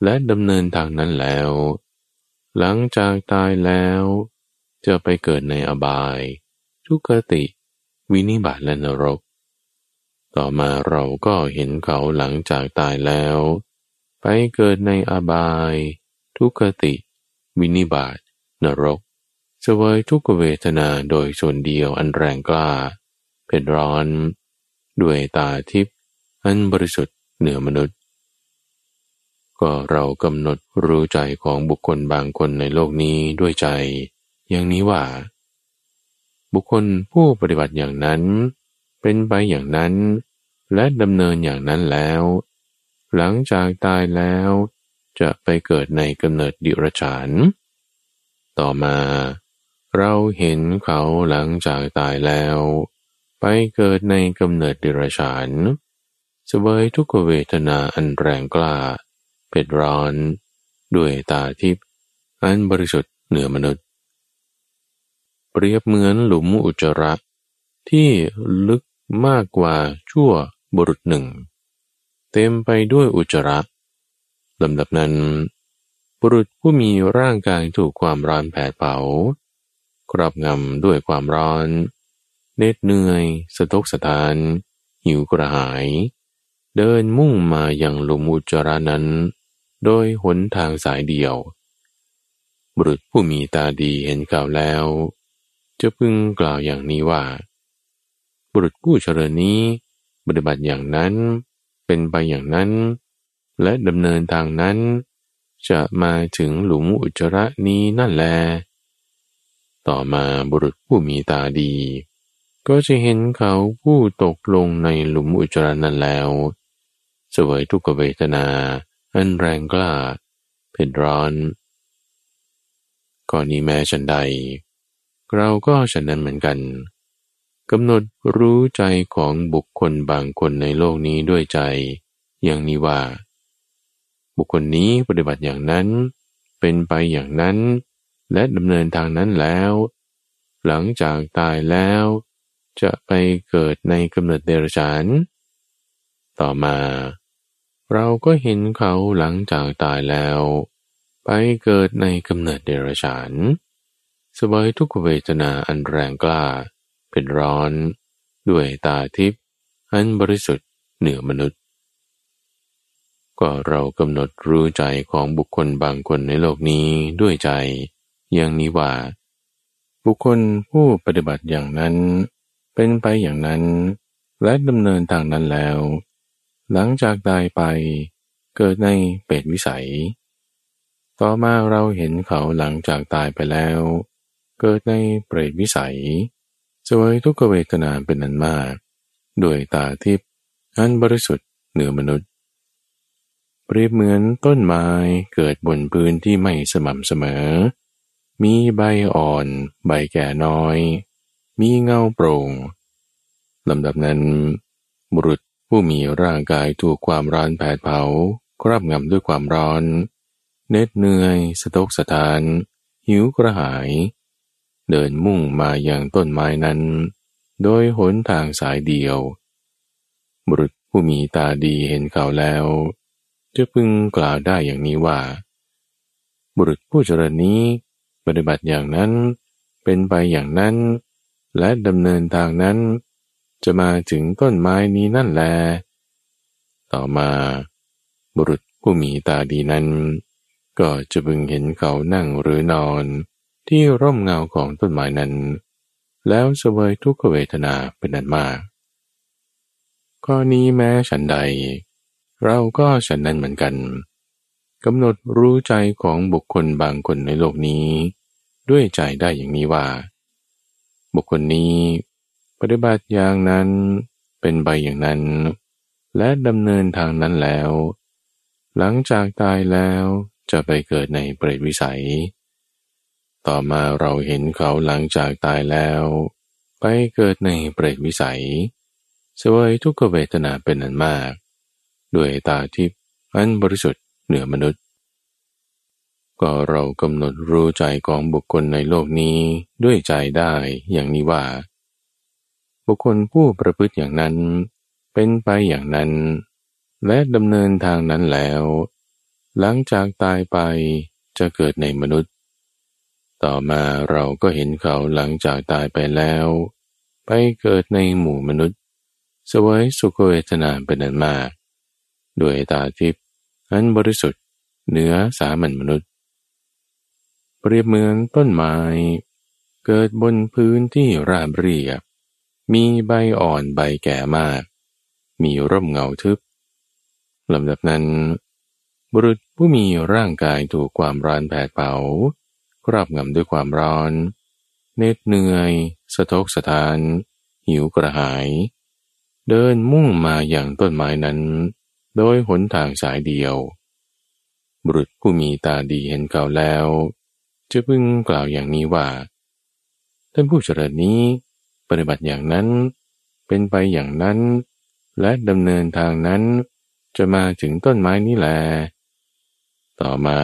และดำเนินทางนั้นแล้ว หลังจากตายแล้ว จะไปเกิดในอบาย ทุกขติ วินิบาตและนรก ต่อมาเราก็เห็นเขาหลังจากตายแล้ว ไปเกิดในอบาย ทุกขติ วินิบาตนรกเสวยทุกเวทนาโดยส่วนเดียวอันแรงกล้าเป็นร้อน ด้วยตาทิพย์อันบริสุทธิ์เหนือมนุษย์ ก็เรากำหนดรู้ใจของบุคคลบางคนในโลกนี้ด้วยใจ อย่างนี้ว่า บุคคลผู้ปฏิบัติอย่างนั้น เป็นไปอย่างนั้น และดำเนินอย่างนั้นแล้ว หลังจากตายแล้ว จะไปเกิดในกำเนิดดิรฉาน ต่อมาเราเห็นเขาหลังจากตายแล้ว ไปเกิดในกำเนิดดิรฉานสเวยทุกเวทนาอันแรงกล้าเผ็ดร้อน ด้วยตาทิพย์อันบริสุทธิ์เหนือมนุษย์ เปรียบเหมือนหลุมอุจจาระ ที่ลึกมากกว่าชั่วบุรุษหนึ่ง เต็มไปด้วยอุจจาระ ลำดับนั้น บุรุษผู้มีร่างกายถูกความร้อนแผดเผา ครอบงำด้วยความร้อน เน็ดเหนื่อย สะทกสะทาน หิวกระหาย เดินมุ่งมาอย่างลุมอุจจาระนั้น โดยหนทางสายเดียว บุรุษผู้มีตาดีเห็นก่าวแล้ว จะพึงกล่าวอย่างนี้ว่า บุรุษผู้เจริญนี้ปฏิบัติอย่างนั้น เป็นไปอย่างนั้น และดำเนินทางนั้น จะมาถึงหลุมอุจจระนี้นั่นแล ต่อมาบุรุษผู้มีตาดี ก็จะเห็นเขาผู้ตกลงในหลุมอุจจระนั้นแล้วเสวยทุกขเวทนา อันแรงกล้าเผ็ดร้อนก่อนนี้แม้ฉันใด เราก็ฉันนั้นเหมือนกันกำหนดรู้ใจของบุคคลบางคนในโลกนี้ด้วยใจ อย่างนี้ว่า บุคคลนี้ปฏิบัติอย่างนั้น เป็นไปอย่างนั้น และดำเนินทางนั้นแล้ว หลังจากตายแล้ว จะไปเกิดในกำเนิดเดรัจฉาน ต่อมา เราก็เห็นเขาหลังจากตายแล้ว ไปเกิดในกำเนิดเดรัจฉานสบายทุกเวทนาอันแรงกล้าเป็นร้อน ด้วยตาทิพย์อันบริสุทธิ์เหนือมนุษย์ ก็เรากำหนดรู้ใจของบุคคลบางคนในโลกนี้ด้วยใจ อย่างนี้ว่า บุคคลผู้ปฏิบัติอย่างนั้น เป็นไปอย่างนั้น และดำเนินทางนั้นแล้ว หลังจากตายไปเกิดในเปรตวิสัย ต่อมาเราเห็นเขาหลังจากตายไปแล้ว เกิดในเปรตวิสัยสวยทุกเวทนาเป็นนันมาก ด้วยตาทิพย์อันบริสุทธิ์เหนือมนุษย์ เปรียบเหมือนต้นไม้เกิดบนพื้นที่ไม่สม่ำเสมอ มีใบอ่อน ใบแก่น้อย มีเงาโปร่งลำดับนั้นบุรุษผู้มีร่างกายถูกความร้อนแผดเผา ครอบงำด้วยความร้อน เน็ดเหนื่อย สะทกสะทาน หิวกระหาย เดินมุ่งมาอย่างต้นไม้นั้น โดยหนทางสายเดียว บุรุษผู้มีตาดีเห็นเขาแล้ว จะพึงกล่าวได้อย่างนี้ว่า บุรุษผู้เจริญนี้ปฏิบัติอย่างนั้น เป็นไปอย่างนั้น และดำเนินทางนั้น จะมาถึงต้นไม้นี้นั่นแล ต่อมา บุรุษผู้มีตาดีนั้น ก็จะพึงเห็นเขานั่งหรือนอน ที่ร่มเงาของต้นไม้นั้น แล้วสเวยทุกขเวทนาเป็นอันมากข้อนี้แม้ฉันใด เราก็ฉันนั้นเหมือนกันกำหนดรู้ใจของบุคคลบางคนในโลกนี้ ด้วยใจได้อย่างนี้ว่า บุคคลนี้ ปฏิบัติอย่างนั้นเป็นไปอย่างนั้น และดำเนินทางนั้นแล้ว หลังจากตายแล้วจะไปเกิดในเปรตวิสัย ต่อมาเราเห็นเขาหลังจากตายแล้ว ไปเกิดในเปรตวิสัย สวยทุกขเวทนาเป็นอันมาก ด้วยตาทิพย์อันบริสุทธิ์เหนือมนุษย์ ก็เรากำหนดรู้ใจของบุคคลในโลกนี้ด้วยใจได้อย่างนี้ว่า บุคคลผู้ประพฤติอย่างนั้น เป็นไปอย่างนั้น และดำเนินทางนั้นแล้ว หลังจากตายไปจะเกิดในมนุษย์ ต่อมาเราก็เห็นเขาหลังจากตายไปแล้ว ไปเกิดในหมู่มนุษย์สวยสุขเวทนาเป็นอันมาก ด้วยตาทิพย์อันบริสุทธิ์เหนือสามัญมนุษย์ เปรียบเหมือนต้นไม้ เกิดบนพื้นที่ราบเรียบ มีใบอ่อนใบแก่มาก มีร่มเงาทึบลำดับนั้น บุรุษผู้มีร่างกายถูกความร้อนแผดเผา ครอบงำด้วยความร้อน เน็ดเหนื่อย สะทกสะทาน หิวกระหาย เดินมุ่งมาอย่างต้นไม้นั้น โดยหนทางสายเดียว บุรุษผู้มีตาดีเห็นเก่าแล้ว จะพึงกล่าวอย่างนี้ว่า ท่านผู้เจริญนี้ ปฏิบัติอย่างนั้น เป็นไปอย่างนั้น และดำเนินทางนั้น จะมาถึงต้นไม้นี้แล ต่อมา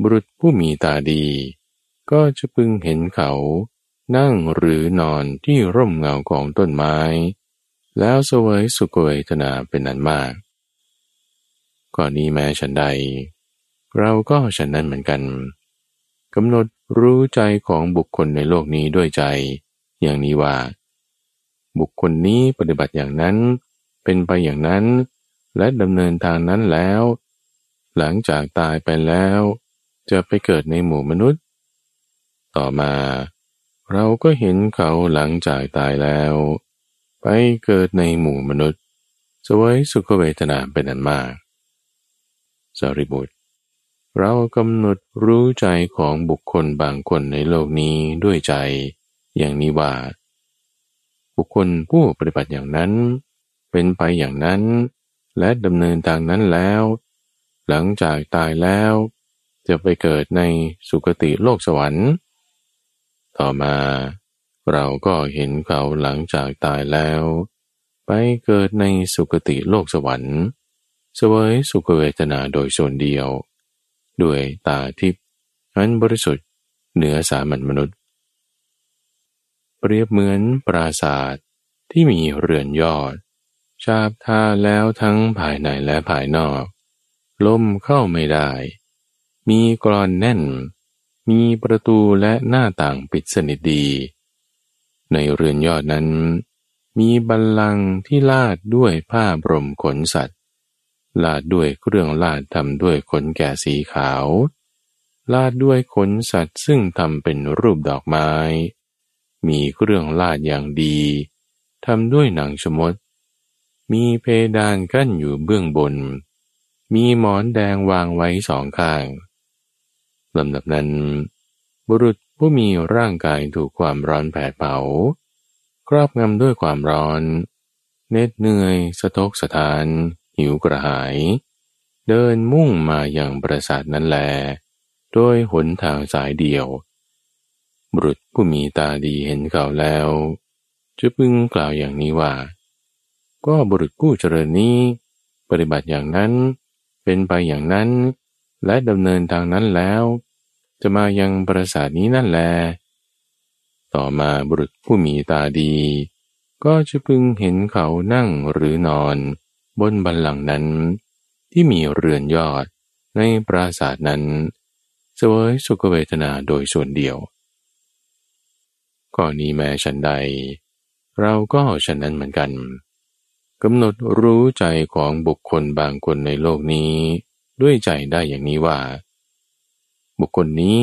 บุรุษผู้มีตาดี ก็จะพึงเห็นเขา นั่งหรือนอนที่ร่มเงาของต้นไม้ แล้วสวยสุขเวทนาเป็นอันมาก ก่อนนี้แม้ฉันใด เราก็ฉันนั้นเหมือนกันกำหนดรู้ใจของบุคคลในโลกนี้ด้วยใจ อย่างนี้ว่า บุคคลนี้ปฏิบัติอย่างนั้น เป็นไปอย่างนั้น และดำเนินทางนั้นแล้ว หลังจากตายไปแล้ว จะไปเกิดในหมู่มนุษย์ ต่อมา เราก็เห็นเขาหลังจากตายแล้ว ไปเกิดในหมู่มนุษย์สวยสุขเวทนาเป็นอันมาก สาริบุตร เรากำหนดรู้ใจของบุคคลบางคนในโลกนี้ด้วยใจ อย่างนี้ว่า บุคคลผู้ปฏิบัติอย่างนั้น เป็นไปอย่างนั้น และดำเนินทางนั้นแล้ว หลังจากตายแล้ว จะไปเกิดในสุคติโลกสวรรค์ ต่อมาเราก็เห็นเขาหลังจากตายแล้ว ไปเกิดในสุคติโลกสวรรค์ สวยสุขเวทนาโดยส่วนเดียว ด้วยตาทิพย์อันบริสุทธิ์เหนือสามัญมนุษย์ เปรียบเหมือนปราศาสตร์ที่มีเรือนยอด ชาบทาแล้วทั้งภายในและภายนอกลมเข้าไม่ได้ มีกรอนแน่น มีประตูและหน้าต่างปิดสนิทดี ในเรือนยอดนั้น มีบัลลังก์ที่ลาดด้วยผ้าบรมขนสัตว์ ลาดด้วยเครื่องลาดทำด้วยขนแก่สีขาว ลาดด้วยขนสัตว์ซึ่งทำเป็นรูปดอกไม้ มีเครื่องลาดอย่างดีทำด้วยหนังชมด มีเพดานกั้นอยู่เบื้องบน มีหมอนแดงวางไว้สองข้างลำดับนั้น บุรุษผู้มีร่างกายถูกความร้อนแผดเผา ครอบงำด้วยความร้อน เน็ดเหนื่อยสะทกสะทาน หิวกระหาย เดินมุ่งมาอย่างปราสาทนั้นแล โดยหนทางสายเดียว บุรุษผู้มีตาดีเห็นเขาแล้ว จะพึงกล่าวอย่างนี้ว่า ก็บุรุษผู้เจริญนี้ ปฏิบัติอย่างนั้น เป็นไปอย่างนั้น และดำเนินทางนั้นแล้ว จะมายังปราสาทนี้นั่นแล ต่อมาบุรุษผู้มีตาดี ก็จะพึงเห็นเขานั่งหรือนอน บนบันลังนั้น ที่มีเรือนยอดในปราสาทนั้นเสวยสุขเวทนาโดยส่วนเดียวก่อนนี้แม้ฉันใด เราก็ฉันนั้นเหมือนกันกำหนดรู้ใจของบุคคลบางคนในโลกนี้ ด้วยใจได้อย่างนี้ว่า บุคคลนี้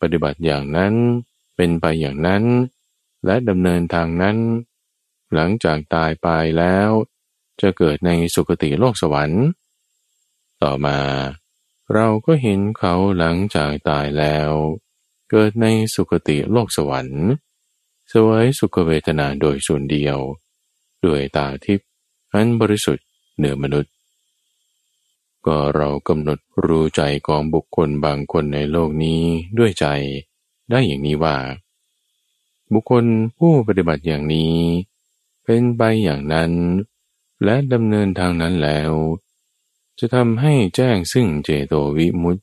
ปฏิบัติอย่างนั้นเป็นไปอย่างนั้น และดำเนินทางนั้น หลังจากตายไปแล้ว จะเกิดในสุคติโลกสวรรค์ ต่อมาเราก็เห็นเขาหลังจากตายแล้ว เกิดในสุคติโลกสวรรค์สวยสุขเวทนาโดยส่วนเดียว ด้วยตาทิพย์อันบริสุทธิ์เหนือมนุษย์ ก็เรากำหนดรู้ใจของบุคคลบางคนในโลกนี้ด้วยใจได้อย่างนี้ว่า บุคคลผู้ปฏิบัติอย่างนี้ เป็นไปอย่างนั้น และดำเนินทางนั้นแล้ว จะทำให้แจ้งซึ่งเจโตวิมุตติ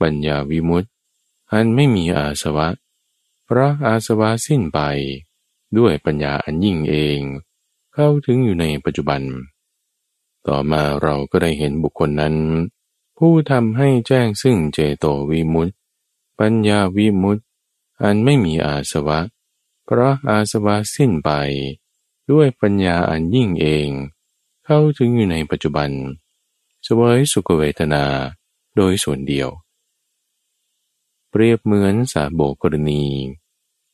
ปัญญาวิมุตติอันไม่มีอาสวะ เพราะอาสวะสิ้นไป ด้วยปัญญาอันยิ่งเอง เข้าถึงอยู่ในปัจจุบัน ต่อมาเราก็ได้เห็นบุคคลนั้น ผู้ทำให้แจ้งซึ่งเจโตวิมุตติปัญญาวิมุตติอันไม่มีอาสวะ เพราะอาสวะสิ้นไป ด้วยปัญญาอันยิ่งเอง เข้าถึงอยู่ในปัจจุบันสวยสุขเวทนาโดยส่วนเดียว เปรียบเหมือนสาโบกรณี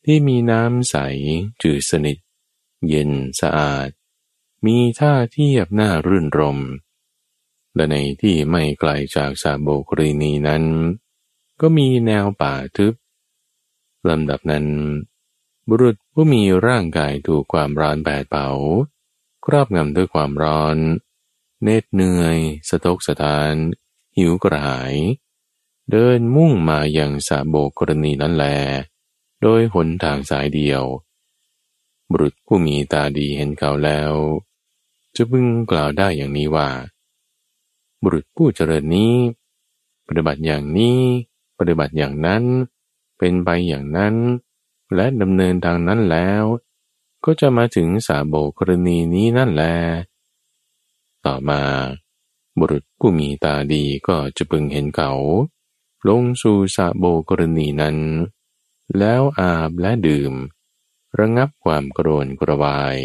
ที่มีน้ำใสจืดสนิท เย็นสะอาด มีท่าเทียบหน้ารื่นรม และในที่ไม่ไกลจากซาโบกรีนีนั้น ก็มีแนวป่าทึบลำดับนั้น บุรุษผู้มีร่างกายถูกความร้อนแผดเผา ครอบงำด้วยความร้อน เน็ดเหนื่อย สะทกสะทาน หิวกระหาย เดินมุ่งมาอย่างสาโบกรณีนั้นแล โดยหนทางสายเดียว บุรุษผู้มีตาดีเห็นเขาแล้ว จะพึงกล่าวได้อย่างนี้ว่า บุรุษผู้เจริญนี้ ปฏิบัติอย่างนี้ ปฏิบัติอย่างนั้น เป็นไปอย่างนั้น และดำเนินทางนั้นแล้ว ก็จะมาถึงสาโบกรณีนี้นั่นแหละต่อมาบุรุษผู้มีตาดีก็จะพึงเห็นเขา ลงสู่สะโบกรณีนั้น แล้วอาบและดื่ม ระงับความกรนกระวาย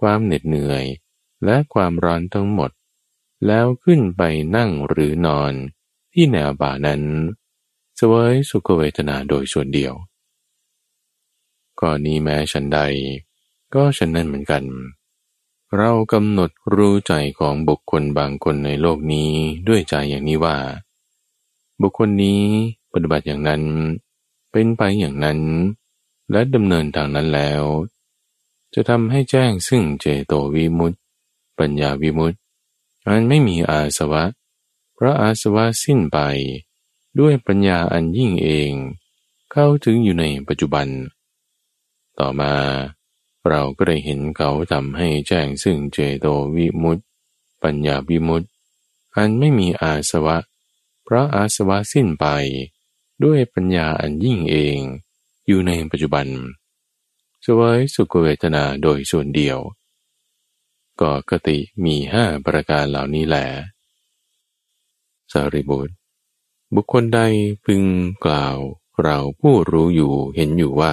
ความเหน็ดเหนื่อย และความร้อนทั้งหมด แล้วขึ้นไปนั่งหรือนอนที่แนวบ่านั้นสวยสุขเวทนาโดยส่วนเดียวก่อนนี้แม้ฉันใด ก็ฉันนั้นเหมือนกัน เรากำหนดรู้ใจของบุคคลบางคนในโลกนี้ด้วยใจอย่างนี้ว่า บุคคลนี้ปฏิบัติอย่างนั้น เป็นไปอย่างนั้น และดำเนินทางนั้นแล้ว จะทำให้แจ้งซึ่งเจโตวิมุตติ ปัญญาวิมุตติอันไม่มีอาสวะ เพราะอาสวะสิ้นไป ด้วยปัญญาอันยิ่งเอง เข้าถึงอยู่ในปัจจุบัน ต่อมา เราก็ได้เห็นเขาทำให้แจ้งซึ่งเจโตวิมุตติ ปัญญาวิมุตติ อันไม่มีอาสวะ เพราะอาสวะสิ้นไป ด้วยปัญญาอันยิ่งเอง อยู่ในปัจจุบันสวยสุขเวทนาโดยส่วนเดียวก็กติมีห้าประการเหล่านี้แหละสารีบุตร บุคคลใดพึงกล่าวเราผู้รู้อยู่เห็นอยู่ว่า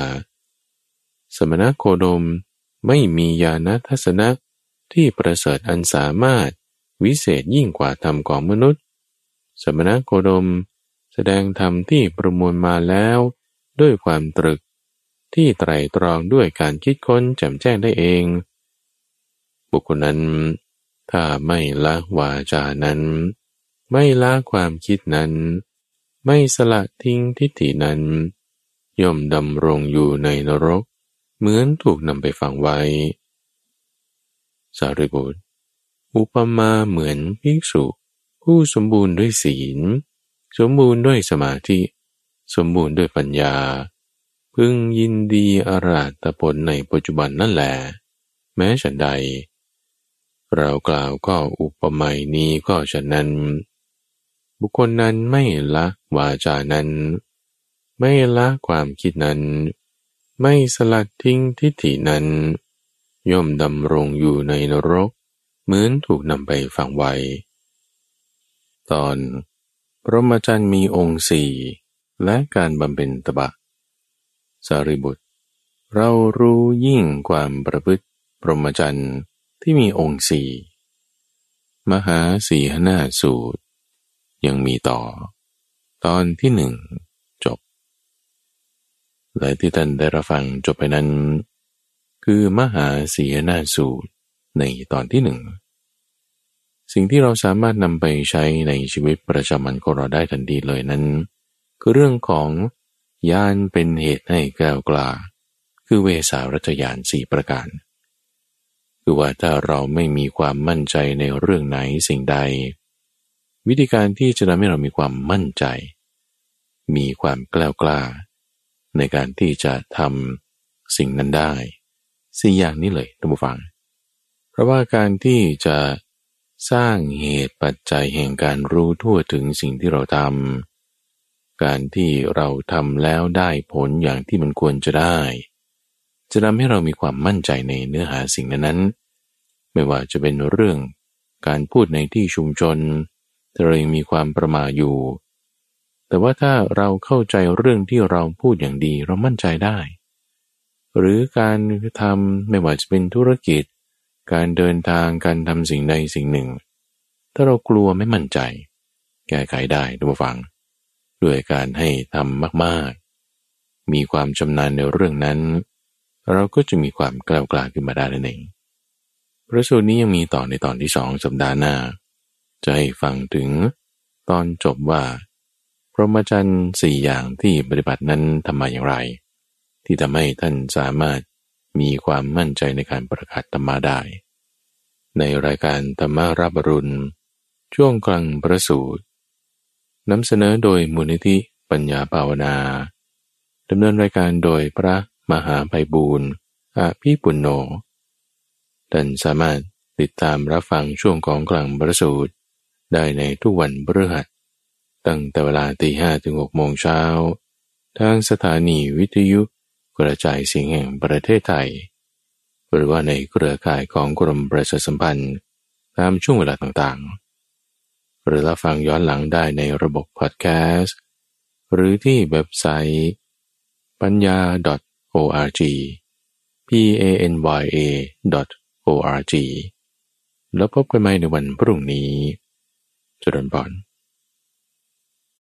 สมณโคดมไม่มีญาณทัศนะที่ประเสริฐอันสามารถวิเศษยิ่งกว่าธรรมของมนุษย์ สมณโคดมแสดงธรรมที่ประมวลมาแล้ว ด้วยความตรึก ที่ไตรตรองด้วยการคิดค้นแจ่มแจ้งได้เอง บุคคลนั้น ถ้าไม่ละวาจานั้น ไม่ละความคิดนั้น ไม่สละทิ้งทิฏฐินั้น ย่อมดำรงอยู่ในนรก เหมือนถูกนำไปฝังไว้ สารีบุตร อุปมาเหมือนภิกษุ ผู้สมบูรณ์ด้วยศีล สมบูรณ์ด้วยสมาธิ สมบูรณ์ด้วยปัญญา พึงยินดีอาราตผลในปัจจุบันนั่นแหละแม้ฉันใด เรากล่าวก็อุปมานี้ก็ฉะนั้น บุคคลนั้นไม่ละวาจานั้น ไม่ละความคิดนั้น ไม่สลัดทิ้งทิฏฐินั้น ย่อมดำรงอยู่ในนรก เหมือนถูกนำไปฝังไว้ ตอน พระมจรรย์มีองค์สี่และการบำเพ็ญตบะ สารีบุตร เรารู้ยิ่งความประพฤติพรหมจรรย์ที่มีองค์สี่มหาสีหนาสูตร ยังมีต่อ ตอนที่หนึ่ง และที่ท่านได้รับฟังจบไปนั้น คือมหาเสียนาสูตรในตอนที่หนึ่งสิ่งที่เราสามารถนำไปใช้ในชีวิตประจำวันของเราได้ทันทีเลยนั้น คือเรื่องของยานเป็นเหตุให้แก้วกล้าคือเวสารัชยานสี่ประการ คือว่าถ้าเราไม่มีความมั่นใจในเรื่องไหนสิ่งใด วิธีการที่จะทำให้เรามีความมั่นใจ มีความกล้ากล้า ในการที่จะทำสิ่งนั้นได้สี่อย่างนี้เลยท่านผู้ฟัง เพราะว่าการที่จะสร้างเหตุปัจจัยแห่งการรู้ทั่วถึงสิ่งที่เราทำการที่เราทำแล้วได้ผลอย่างที่มันควรจะได้ จะทำให้เรามีความมั่นใจในเนื้อหาสิ่งนั้นไม่ว่าจะเป็นเรื่องการพูดในที่ชุมชนเรายังมีความประมาอยู่ แต่ว่าถ้าเราเข้าใจเรื่องที่เราพูดอย่างดีเรามั่นใจได้ หรือการทำไม่ว่าจะเป็นธุรกิจ การเดินทางการทำสิ่งใดสิ่งหนึ่ง ถ้าเรากลัวไม่มั่นใจ แก้ไขได้ดูฟัง ด้วยการให้ทำมากๆ มีความชำนาญในเรื่องนั้น เราก็จะมีความกล้ากล้าขึ้นมาได้นั่นเองพระสูตรนี้ยังมีต่อในตอนที่สองสัปดาห์หน้า จะให้ฟังถึงตอนจบว่า พรหมจรรย์สี่อย่างที่ปฏิบัตินั้นทำมาอย่างไร ที่ทำให้ท่านสามารถมีความมั่นใจในการประกาศธรรมาได้ ในรายการธรรมารับรุณ ช่วงกลางประสูตรนำเสนอโดยมูลนิธิปัญญาภาวนาดำเนินรายการโดยพระมหาไพบูรณ์อาภีปุณโญท่านสามารถติดตามรับฟังช่วงของกลางประสูตรได้ในทุกวันพฤหัส ตั้งแต่เวลาตีห้ถึงหกโมงเช้า ทางสถานีวิทยุกระจายเสียงแห่งประเทศไทย หรือว่าในเครือข่ายของกรมประชาสัมพันธ์ ตามช่วงเวลาต่างๆ หรือรับฟังย้อนหลังได้ในระบบพอดแคสต์ หรือที่เว็บไซต์ปัญญา .org p a n y a org แล้วพบกันใหม่ในวันพรุ่งนี้จุดนบอน